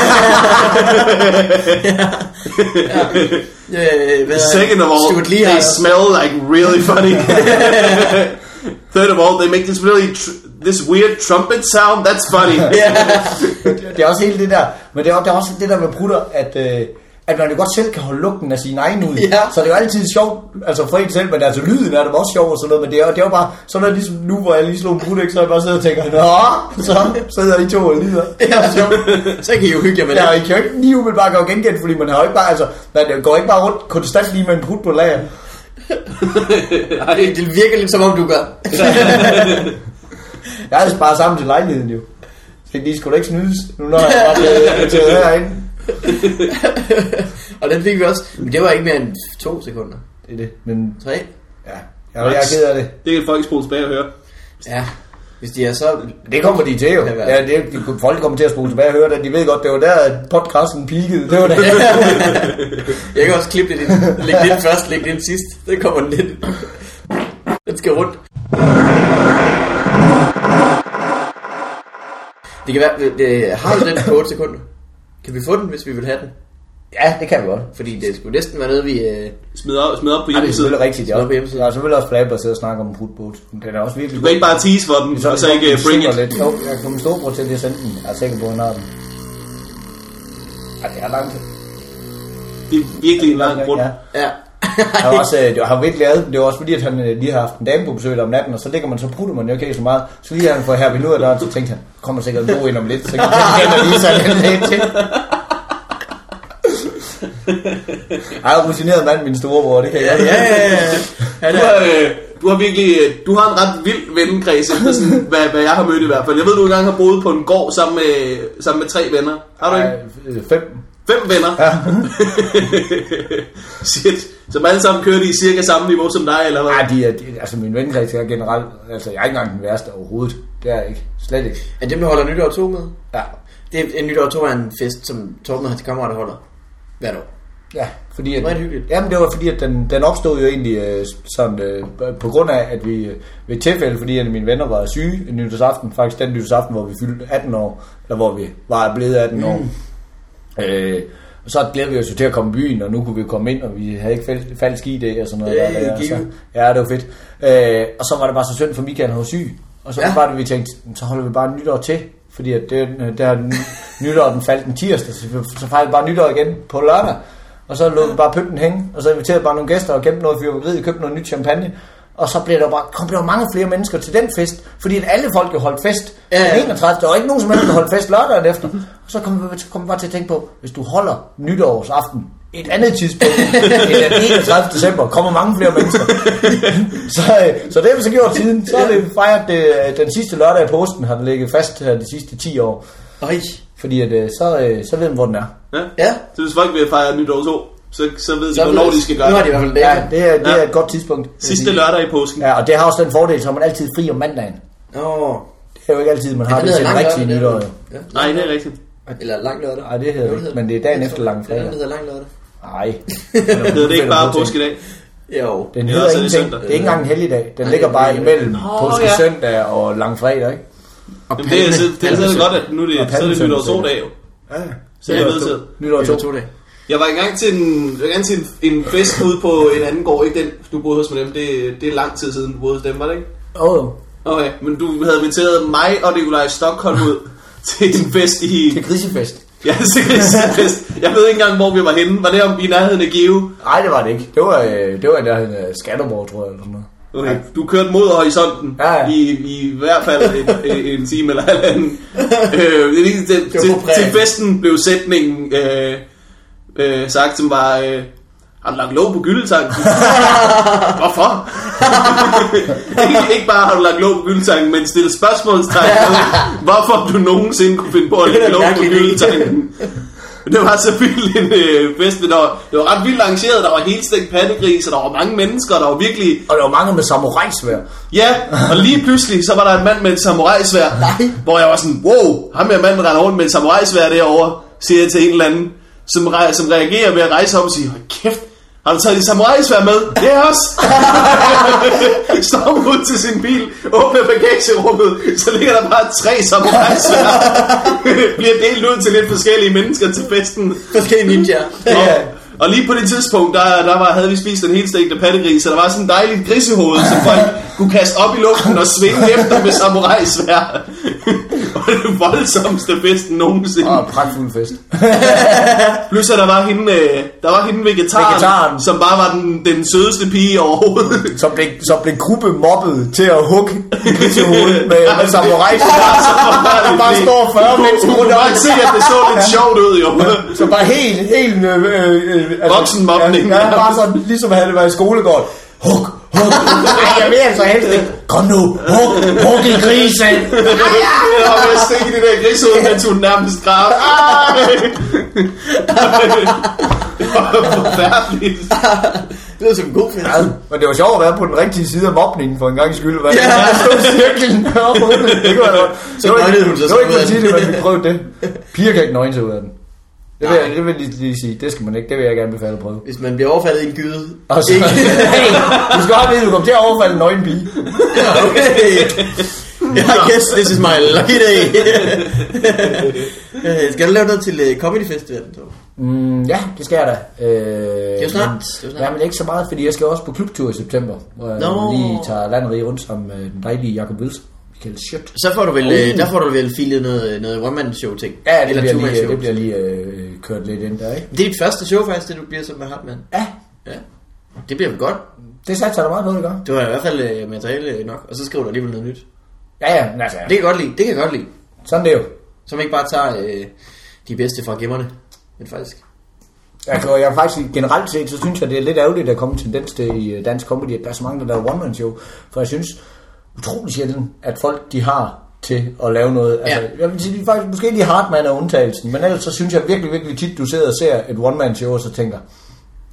Øh, hvad Second of all, Stuart Lee they har smell like really funny. Third of all, they make this really tr- this weird trumpet sound. That's funny. det er også hele det der, men det er, det er også det der med prutter, at, øh, at man jo godt selv kan holde lugten af sin egen ud. Ja. Så det er jo altid sjovt, altså for en selv, men altså lyden er det også sjov og sådan noget, men det er, det er jo bare, sådan noget ligesom nu, hvor jeg lige slog en ikke, så jeg bare sidder og tænker, nå, så sidder I to og lider. Ja, sjovt. Så kan I jo hygge jer med Ja, det. I kan jo ikke lige umiddelbart gøre genkendt, fordi man har jo ikke bare, altså, man går ikke bare rundt konstant lige med en prut på lager. Det, det virker lidt som om, du gør. Jeg har sparet sammen til lejligheden jo. Så de skulle da ikke snydes, nu når jeg bare blevet taget herinde. og den fik vi også. Men det var ikke mere end to sekunder. Det er det, men Tre. ja, jeg, jeg er ked af det. Det kan folk spole tilbage og høre. Ja. Hvis de er så... Det kommer de til jo. Ja, det, de, folk kommer til at spole tilbage og høre det. De ved godt, det var der, at podcasten peakede. Det var det. Jeg kan også klippe det ind. Læg det ind først, læg det ind sidst. Det kommer den lidt. Den skal rundt. Det kan være... Det, har du den på 8 sekunder? Kan vi få den, hvis vi vil have den? ja, det kan vi godt. Fordi det skulle næsten være noget, vi... Øh, Smid op, smid op på Ja, det er hjemmesiden. selvfølgelig rigtigt. Jeg, Smid på hjemmesiden. jeg er selvfølgelig også flabber at sidde og snakke om prutbåd. Den er også virkelig Du kan ikke bare tease for den, og så ikke uh, bring it. Lidt. Jo, jeg kommer storebror til at sende den. Jeg er sikker på, at han har den. Ej, det er langt. Det er virkelig en lang grund. Ja. ja. Han var også, øh, det har virkelig lavet, det var også fordi, at han øh, lige har haft en dame på besøg der om natten, og så ligger man, så prutter man jo ikke så meget. Så lige han får her ved ud af døren, så tænkte han, kommer sikkert en god ind om lidt, så kan han lige sådan lidt til. Jeg er rutineret mand, min storebror, det kan Ja, jeg ja, ja, ja. Han Du er, har, øh, du har virkelig, du har en ret vild vennekreds, efter sådan, hvad, hvad jeg har mødt i hvert fald. Jeg ved, du engang har boet på en gård sammen med, sammen med tre venner. Har du ikke? Ej, Fem. Fem venner. Ja. Shit. Som alle sammen kører de i cirka samme niveau som dig, eller hvad? Ej, de er, de, altså min vennekreds er generelt, altså jeg er ikke engang den værste overhovedet. Det er jeg ikke. Slet ikke. er dem, der holder nytår 2 med? Ja. Det er, en nytår 2 er en fest, som Torben og hans kammerater holder hvert år. Ja, fordi at, Det var hyggeligt. Jamen det var fordi, at den, den opstod jo egentlig øh, sådan, øh, på grund af, at vi øh, ved tilfælde, fordi at mine venner var syge en nytårsaften, faktisk den nytårsaften, hvor vi fyldte 18 år, eller hvor vi var blevet 18 år. Øh, og så glædede vi os jo til at komme i byen, og nu kunne vi komme ind, og vi havde ikke fal- falsk ID og sådan noget. Ja, der, der, så, ja, det var fedt. Øh, og så var det bare så synd for Michael, han var syg. Og så Ja. var det, vi tænkte, så holder vi bare nytår til. Fordi at det, der nytår, den faldt en tirsdag, så, så fejlede vi bare nytår igen på lørdag. Og så lå vi bare pynten hænge, og så inviterede vi bare nogle gæster og købte noget fyrværkeri, købte noget nyt champagne. Og så blev der bare, kom der mange flere mennesker til den fest, fordi at alle folk jo holdt fest Ja, ja. den 31. Der var ikke nogen som helst, der holdt fest lørdagen efter. Og så kom vi, så kom vi bare til at tænke på, hvis du holder nytårsaften et andet tidspunkt end den 31. december, kommer mange flere mennesker. så, øh, så det har vi så gjort siden. Så har vi fejret det, øh, den sidste lørdag i posten, har den ligget fast her de sidste 10 år. Øj. Fordi at, øh, så, så ved man, hvor den er. Ja. Ja. Så hvis folk vil fejre nytår 2, så, så ved de, Så hvornår ved- de skal gøre Nu har det. de i hvert fald Ja, dato. det er, det er Ja. et godt tidspunkt. Sidste lørdag i påsken. Ja, og det har også den fordel, så er man altid fri om mandagen. Åh. Det er jo ikke altid, man har det det til hedder en lang rigtig lørdag, nytår. det. Ja. Nej, det er rigtigt. Eller lang lørdag. Nej, det hedder det ikke, men det er dagen efter lang fredag. Det hedder lang lørdag. Nej. Det hedder det ikke bare påskedag. Jo. Den Ja, hedder er det ingenting. søndag. Det er ikke engang en helligdag. Den ligger det er bare imellem Nå, påske ja. søndag og langfredag, ikke? Og Jamen, det er, det er så godt, at nu er det, så er det nytår dage jo. Ja, Så det er vedtaget. Nytår Det er to. to dage. Jeg var engang til en, jeg til en, en fest ude på en anden gård, ikke den, du boede hos med dem, det, det er lang tid siden, du boede hos dem, var det ikke? Åh, oh, Okay, men du havde inviteret mig og Nikolaj Stockholm ud til en fest i... til grisefest. Ja, til fest. Jeg ved ikke engang, hvor vi var henne. Var det om i nærheden af Give? Nej, det var det ikke. Det var, øh, det var en der øh, Skanderborg, tror jeg, eller sådan noget. Okay. Du kørte mod horisonten Ja, ja. i, i hvert fald en, en time eller halvanden. øh, det til, til festen blev sætningen øh, øh, sagt, som var... Øh, har du lagt låg på gyldetanken? Hvorfor? ikke, ikke bare har du lagt låg på gyldetanken, men stille spørgsmålstegn hvorfor du nogensinde kunne finde på at lægge låg på gyldetanken. Det var så vild en øh, fest, men der var, det var ret vildt arrangeret. Der var helt stegt pattegris, og der var mange mennesker, og der var virkelig Og der var mange med samurai-svær. Ja, og lige pludselig, så var der en mand med et samurajsvær, Nej. hvor jeg var sådan, wow, ham her manden render rundt med et samurajsvær derovre, siger jeg til en eller anden, som, re- som reagerer ved at rejse op og sige, hold kæft, har du taget dit samurajsvær med? Det er også. Står ud til sin bil, åbner bagagerummet, så ligger der bare tre samurajsvær. Bliver delt ud til lidt forskellige mennesker til festen. Forskellige ninjaer. Og, og lige på det tidspunkt, der, der var, havde vi spist en helt stegte pattegris, så der var sådan en dejlig grisehoved, som folk kunne kaste op i luften og svinge efter med samurajsvær. og det voldsomste festen nogensinde. Og pragtfuld fest. Plus at der var hende, øh, der var hende vegetaren, Vegetaren. som bare var den, den sødeste pige overhovedet. Som blev, som blev gruppe mobbet til at hugge i grisehovedet med, med samurai-svær. Der bare står 40 mennesker rundt om. se, at det så lidt sjovt ud, jo. Så bare helt, helt... Øh, øh, øh, Voksenmobning. Ja, ja, bare sådan, ligesom havde det været i skolegården. Hug, hug. Ej, jeg vil altså helst ikke. Kom nu, hug, hug i grisen. Jeg var ved at stikke det der grisehoved, mens hun nærmest græd. Det var forfærdeligt. Det lyder som en god fest. Ja, men det var sjovt at være på den rigtige side af mobningen for en gang skyld. Hvad? Ja. stod cirklen op på det. Det kunne være godt. Så Det var nøgnede ikke, hun sig det var så ikke ud af for den. tidligt, men vi prøvede det. Piger kan ikke nøgne sig ud af den. Det vil, jeg, det vil jeg lige, lige sige. Det skal man ikke. Det vil jeg gerne befale at prøve. Hvis man bliver overfaldet i en gyde. Og så, hey, du skal også vide, at du kommer til at overfalde en nøgen pige. okay. Yeah, yes, this is my lucky day. Øh, Skal du lave noget til uh, Comedy Festivalen? Så? Mm, ja, det skal jeg da. Øh, det er jo snart. Det er snart. Ja, men ikke så meget, fordi jeg skal også på klubtur i september, hvor jeg Nå. lige tager landet rundt sammen med den dejlige Jacob Wilson. Michael Schødt. Så får du vel, uh. der får du vel filet noget, noget one-man-show ting. Ja, det Eller bliver, lige, det bliver lige øh, kørt lidt ind der, ikke? Det er dit første show faktisk, det du bliver som med Hartmann. Ja, Ja. Det bliver vel godt. det satser der meget noget, det gør. Du har i hvert fald uh, materiale nok, og så skriver du alligevel noget nyt. Ja, ja, men altså, Det kan jeg godt lide, det kan jeg godt lide. sådan det er jo. Som ikke bare tager uh, de bedste fra gemmerne, men faktisk. Jeg, kan, jeg faktisk generelt set, så synes jeg, det er lidt ærgerligt, at der kommer en tendens til i øh, dansk comedy, at der er så mange, der laver one-man-show. For jeg synes utrolig sjældent, at folk de har til at lave noget. Altså, Ja. Jeg vil sige, faktisk måske lige Hartmann er undtagelsen, men ellers så synes jeg virkelig, virkelig tit, du sidder og ser et one-man-show, og så tænker,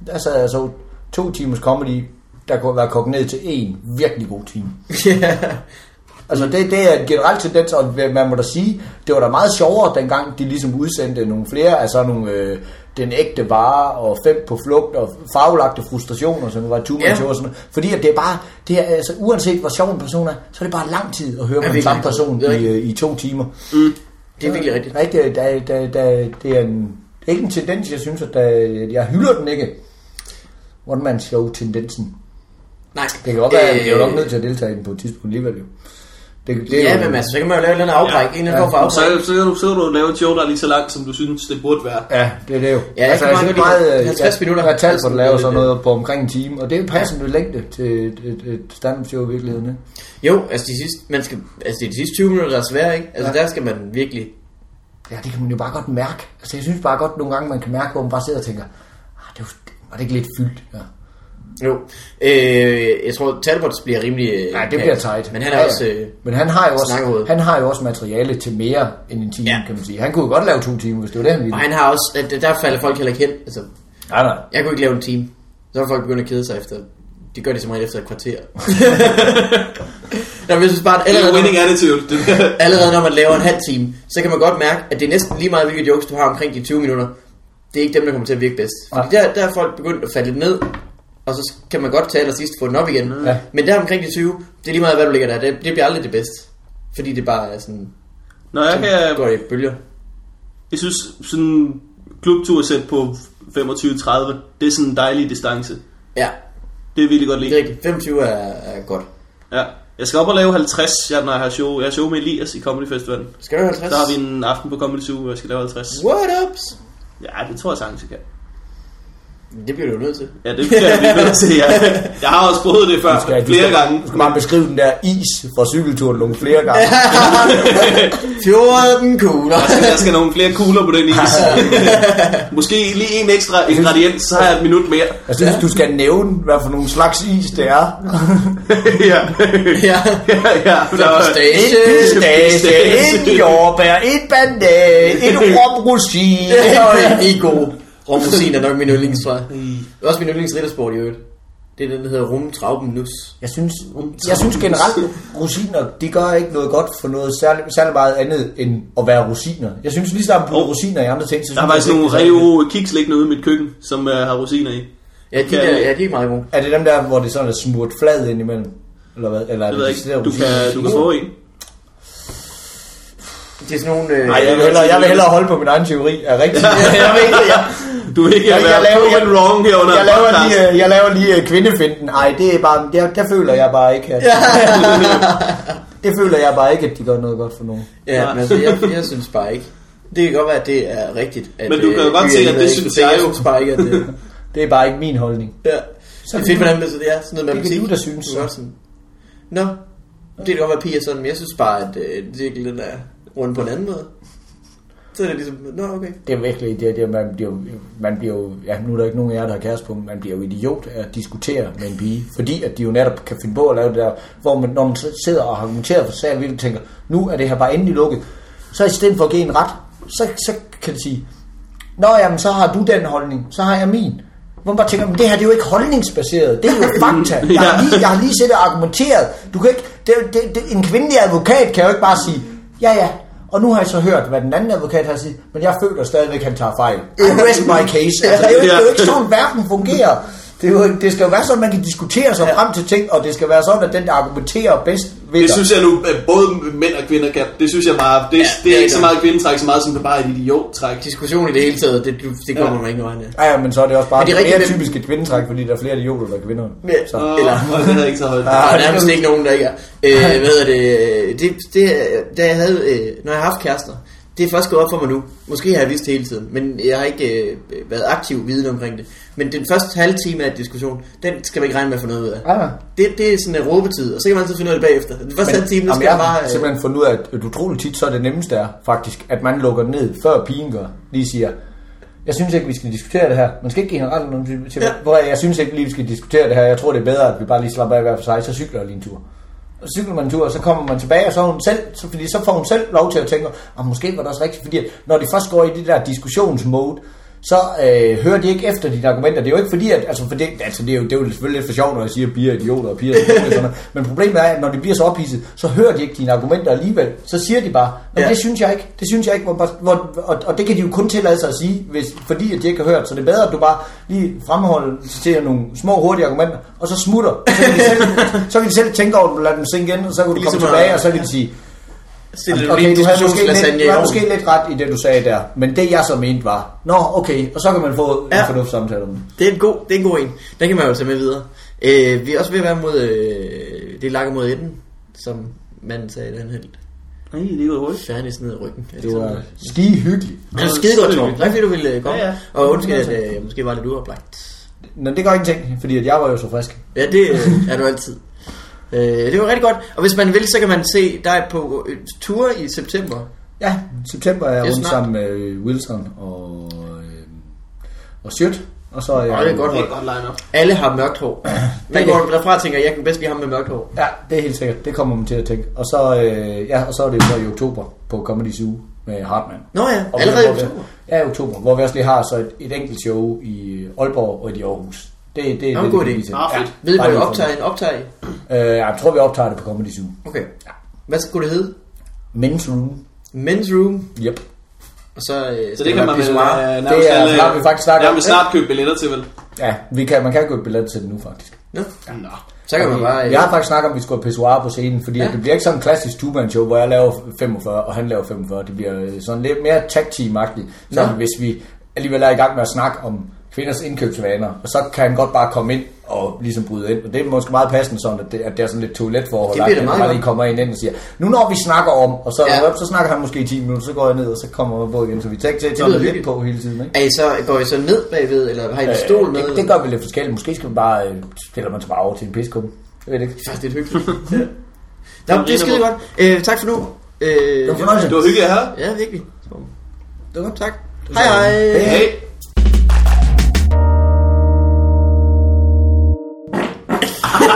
der sad jeg så to timers comedy, der kunne være kogt ned til en virkelig god time. Ja. Altså det, det er en generelt tendens, og man må da sige, det var da meget sjovere dengang, de ligesom udsendte nogle flere af sådan nogle, øh, den ægte vare, og fem på flugt, og farvelagte frustrationer, som var two Ja. og sådan. Fordi at det er bare, det er, altså, uanset hvor sjov en person er, så er det bare lang tid at høre den virkelig. samme person er i, øh, i to timer. Det er virkelig rigtigt. Rigtig, der, der, der, det, er en, det er ikke en tendens, jeg synes, at der, jeg hylder den ikke. One man show tendensen. Nej. Det kan godt være, at jeg er jo nok Øh, nødt til at deltage i den på et tidspunkt alligevel jo. Det, det er Ja, jo, men altså, så kan man jo lave et eller andet afbræk. Ja. En eller anden form for Så, afbræk. så, du, så kan du lave et show, der er lige så langt, som du synes, det burde være. Ja, det er det jo. Ja, jeg altså, kan jeg meget synes godt lide meget, det. jeg, 50 minutter. Jeg har talt for at lave sådan Det er noget på omkring en time, og det er passende længde til et, et, et stand-up show i virkeligheden. ikke? Jo, altså de sidste, man skal, altså det er de sidste 20 minutter, der er svære, ikke? Altså Ja. der skal man virkelig... Ja, det kan man jo bare godt mærke. Altså, jeg synes bare godt nogle gange, man kan mærke, hvor man bare sidder og tænker, ah, det var, var det ikke lidt fyldt? Ja. Jo. Øh, jeg tror, Talbots bliver rimelig... øh, Ja, det bliver tight. Men han er Ja, ja. også... Øh, Men han har, jo også, han har jo også materiale til mere end en time, Ja. kan man sige. Han kunne jo godt lave to timer, hvis det var det, han ville. og han har også... Der falder folk heller ikke hen. Altså, Nej, nej. jeg kunne ikke lave en time. Så er folk begyndt at kede sig efter... De gør det som regel efter et kvarter. Nå, jeg synes bare, at Det er allerede, winning attitude. Det allerede når man laver en halv time, så kan man godt mærke, at det er næsten lige meget, hvilke jokes du har omkring de 20 minutter. Det er ikke dem, der kommer til at virke bedst. Fordi der, der er folk begyndt at falde lidt ned, og så kan man godt til allersidst få den op igen. Ja. Men der omkring de 20, det er lige meget, hvad du ligger der. Det, det bliver aldrig det bedste. Fordi det bare er sådan, Når jeg kan, går i bølger. jeg synes sådan klubtursæt på 25-30, det er sådan en dejlig distance. Ja, Det er virkelig godt det er lide. rigtigt. 25 er, er godt. Ja. Jeg skal op og lave 50, jeg, når jeg har show. Jeg har show med Elias i Comedy Festival. Skal du have 50? Så har vi en aften på Comedy Zoo, hvor jeg skal lave 50. What ups? Ja, det tror jeg sagtens, jeg kan. Det bliver du jo nødt til. Ja, det bliver jeg blive nødt til. Jeg, jeg har også prøvet det før, Du skal, du flere skal, gange. Du skal bare beskrive den der is fra cykelturen nogle flere gange. 14 kugler. Der skal, der skal nogle flere kugler på den is. Måske lige en ekstra ingrediens, så har jeg et minut mere. Jeg synes, du skal nævne, hvad for nogle slags is det er. ja. ja. ja, ja. Der var, Stage. En pistage, en jordbær, en banan, en rumrosin. Og en god. Romrosin er nok min yndlings, tror jeg. Det er også min yndlings riddersport i øvrigt. Det er den, der hedder Rum Trauben Nus. Jeg synes, jeg synes generelt, rosiner, de gør ikke noget godt for noget særlig, særlig meget andet end at være rosiner. Jeg synes lige snart, man Oh. rosiner i andre ting, så der er faktisk jeg, nogle det rigtig gode kiks liggende ude i mit køkken, som uh, har rosiner i. Ja, de, Kan- der, ja, de er meget gode. Er det dem der, hvor det sådan er smurt flad ind imellem? Eller hvad? Eller er Det ved jeg decideret ikke. Du rosiner? kan, du kan få en. Det er sådan nogle... Øh, Nej, jeg vil, hellere, jeg vil hellere holde på min egen teori. Er rigtigt? jeg ved ikke, ja. Du vil ikke Jeg- jeg laver- proven wrong her under Jeg laver podcast. lige, jeg laver lige øh, kvindefinden. Ej, det er bare, der, der føler jeg bare ikke, at, det føler jeg bare ikke, at de gør noget godt for nogen. Ja, men altså, jeg, jeg synes bare ikke. Det kan godt være, at det er rigtigt. At, Men du kan jo øh, godt se, at det synes jeg tænke. jo. Jeg synes bare ikke, at det... Det er bare ikke min holdning. Ja. Det er fedt, hvordan det, så det er sådan noget Det kan matematik. du da synes. Du er sådan, Nå, det kan godt være pige er sådan, men jeg synes bare, at øh, cirklen er rundt på en anden måde. Så er det ligesom, nå okay. Det er virkelig, det, er- det, er- man, bliver, jo- man bliver jo, ja, nu er der ikke nogen af jer, der har kæreste på, men man bliver jo idiot af at diskutere med en pige, fordi at de jo netop kan finde på at lave det der, hvor man, når man sidder og argumenterer for sagen, virkelig tænker, nu er det her bare endelig lukket, så i stedet for at give en ret, så, så kan det sige, Nå jamen, så har du den holdning, så har jeg min. Hvor man bare tænker, men det her det er jo ikke holdningsbaseret, det er jo fakta. Jeg har lige, jeg har lige set og argumenteret. Du kan ikke, det, det, det, en kvindelig advokat kan jo ikke bare sige, ja ja, og nu har jeg så hørt, hvad den anden advokat har sagt, men jeg føler stadigvæk, at han tager fejl. I rest my case. Altså, det, er jo, ikke- det er jo ikke sådan, verden fungerer. Det, er jo, det skal jo være sådan, at man kan diskutere sig frem til ting, og det skal være sådan, at den, der argumenterer bedst, Det vinder. synes jeg nu, at både mænd og kvinder kan. Det synes jeg meget. Det, Ja, det det er ikke så det. meget kvindetræk, så meget som det bare er et idiottræk. Diskussion i det hele taget, det, det kommer man ikke noget af. Ja, ja, men så er det også bare Men det er mere rigtigt, typisk et kvindetræk, fordi der er flere idioter, der er kvinder. Ja, Så. Åh, Eller- og det havde jeg ikke så højt. Der er nærmest ikke nogen, der ikke er. Øh, hvad hedder det? Det, det da jeg havde, øh, når jeg har haft kærester, det er først gået op for mig nu. Måske har jeg vidst det hele tiden, men jeg har ikke øh, været aktiv viden omkring det. Men den første halve time af diskussion, den skal man ikke regne med at få noget ud af. Ja, ja. Det, det er sådan en råbetid, og så kan man altid finde ud af det bagefter. Den første halve time, der skal jeg man bare... har Øh, simpelthen fundet ud af, at utroligt tit, så er det nemmeste er faktisk, at man lukker ned, før pigen gør. Lige siger, jeg synes ikke, vi skal diskutere det her. Man skal ikke give hende ret til Ja. hvor jeg synes ikke lige, vi skal diskutere det her. Jeg tror, det er bedre, at vi bare lige slapper af hver for sig, så cykler jeg lige en tur. Og så cykler man en tur, og så kommer man tilbage, og så, hun selv, så, fordi så får hun selv lov til at tænke, ah, måske var det også rigtigt, fordi når de først går i det der diskussionsmode, så øh, hører de ikke efter dine argumenter. Det er jo ikke fordi, at, altså, for det, altså, det, er jo, det er jo selvfølgelig lidt for sjovt, når jeg siger, at piger er idioter og piger er idioter, og sådan noget. men problemet er, at når de bliver så ophidset, så hører de ikke dine argumenter alligevel. Så siger de bare, men Ja. det synes jeg ikke, det synes jeg ikke, hvor, hvor, og, og, det kan de jo kun tillade sig at sige, hvis, fordi at de ikke har hørt, så det er bedre, at du bare lige fremholder til nogle små hurtige argumenter, og så smutter. Så kan de selv, så kan de selv tænke over det, lade dem synge igen, og så kan du Ligesom komme at- tilbage, og så kan de sige, stille Okay, okay, du havde måske, lidt, du havde måske lidt ret i det, du sagde der. Men det, jeg så mente, var... Nå, okay. Og så kan man få ja. En fornuft samtale om det. Det er en god, det er en god en. Den kan man jo tage med videre. Øh, vi er også ved at være mod, øh, det er lakker mod enden, som manden sagde, den helt Nej, det er gået hurtigt. færdig ned i ryggen. Det var skide hyggeligt. Det er skide godt, Torben. Tak fordi du ville øh, komme. Ja, ja. Og undskyld, at øh, jeg måske var lidt uoplagt. Men det gør ingenting, fordi at jeg var jo så frisk. Ja, det øh, er du altid. Øh, det var rigtig godt. Og hvis man vil, så kan man se dig på øh, tur i september. Ja, september er jeg rundt snart. sammen med øh, Wilson og, øh, og Sjøt. Og så er jeg... Åh, det er godt Det er hold. et godt line-up. Alle har mørkt hår. Man går derfra tænker, jeg kan bedst lide ham med mørkt hår. Ja, det er helt sikkert. Det kommer man til at tænke. Og så, øh, ja, og så er det så i oktober på Comedy Zoo med Hartmann. Nå ja, Og allerede i oktober. Ja, i oktober. Hvor vi også lige har så et, et enkelt show i Aalborg og i Aarhus. Det, det, det Nå, er god det, idé. Ah, fedt. Ved du for- optager en optag? Øh, jeg tror, vi optager det på Comedy Zoo. Okay. Hvad skulle det hedde? Men's Room. Men's Room. Yep. Og så, øh, Så det kan man vel øh, Det nærmest, er- alle- har vi faktisk snakket om. nærmest snart købe billetter til, vel? Ja, vi kan, man kan købe billetter til det nu faktisk. Nå, Nå. så kan man bare... Jeg har faktisk snakket om, at vi skulle have pissoir på scenen, fordi ja. Ja. det bliver ikke sådan en klassisk two show, hvor jeg laver 45, og han laver 45. Det bliver øh, sådan lidt mere tag team-agtigt. Så hvis vi alligevel er i gang med at snakke om kvinders indkøbsvaner, og så kan han godt bare komme ind og ligesom bryde ind. Og det er måske meget passende sådan, at det, at det er sådan lidt toiletforhold. Det bliver da meget lige kommer ind og siger, nu når vi snakker om, og så, Ja. ja. så snakker han måske i 10 minutter, så går jeg ned, og så kommer jeg på igen. Så vi tænker til at lidt på hele tiden. Ikke? Er I så, går I så ned bagved, eller har I en stol med? Øh, det, det, gør vi lidt forskelligt. Måske skal vi bare, øh, stiller man sig bare over til en piskub. Jeg ved det ikke. Det er hyggeligt. Nå, det er skide godt. Øh, tak for nu. Øh, Det var fornøjelse. Det var hyggeligt at have. Ja, virkelig. Det var godt. Tak. Hej hej. Hej. Hey.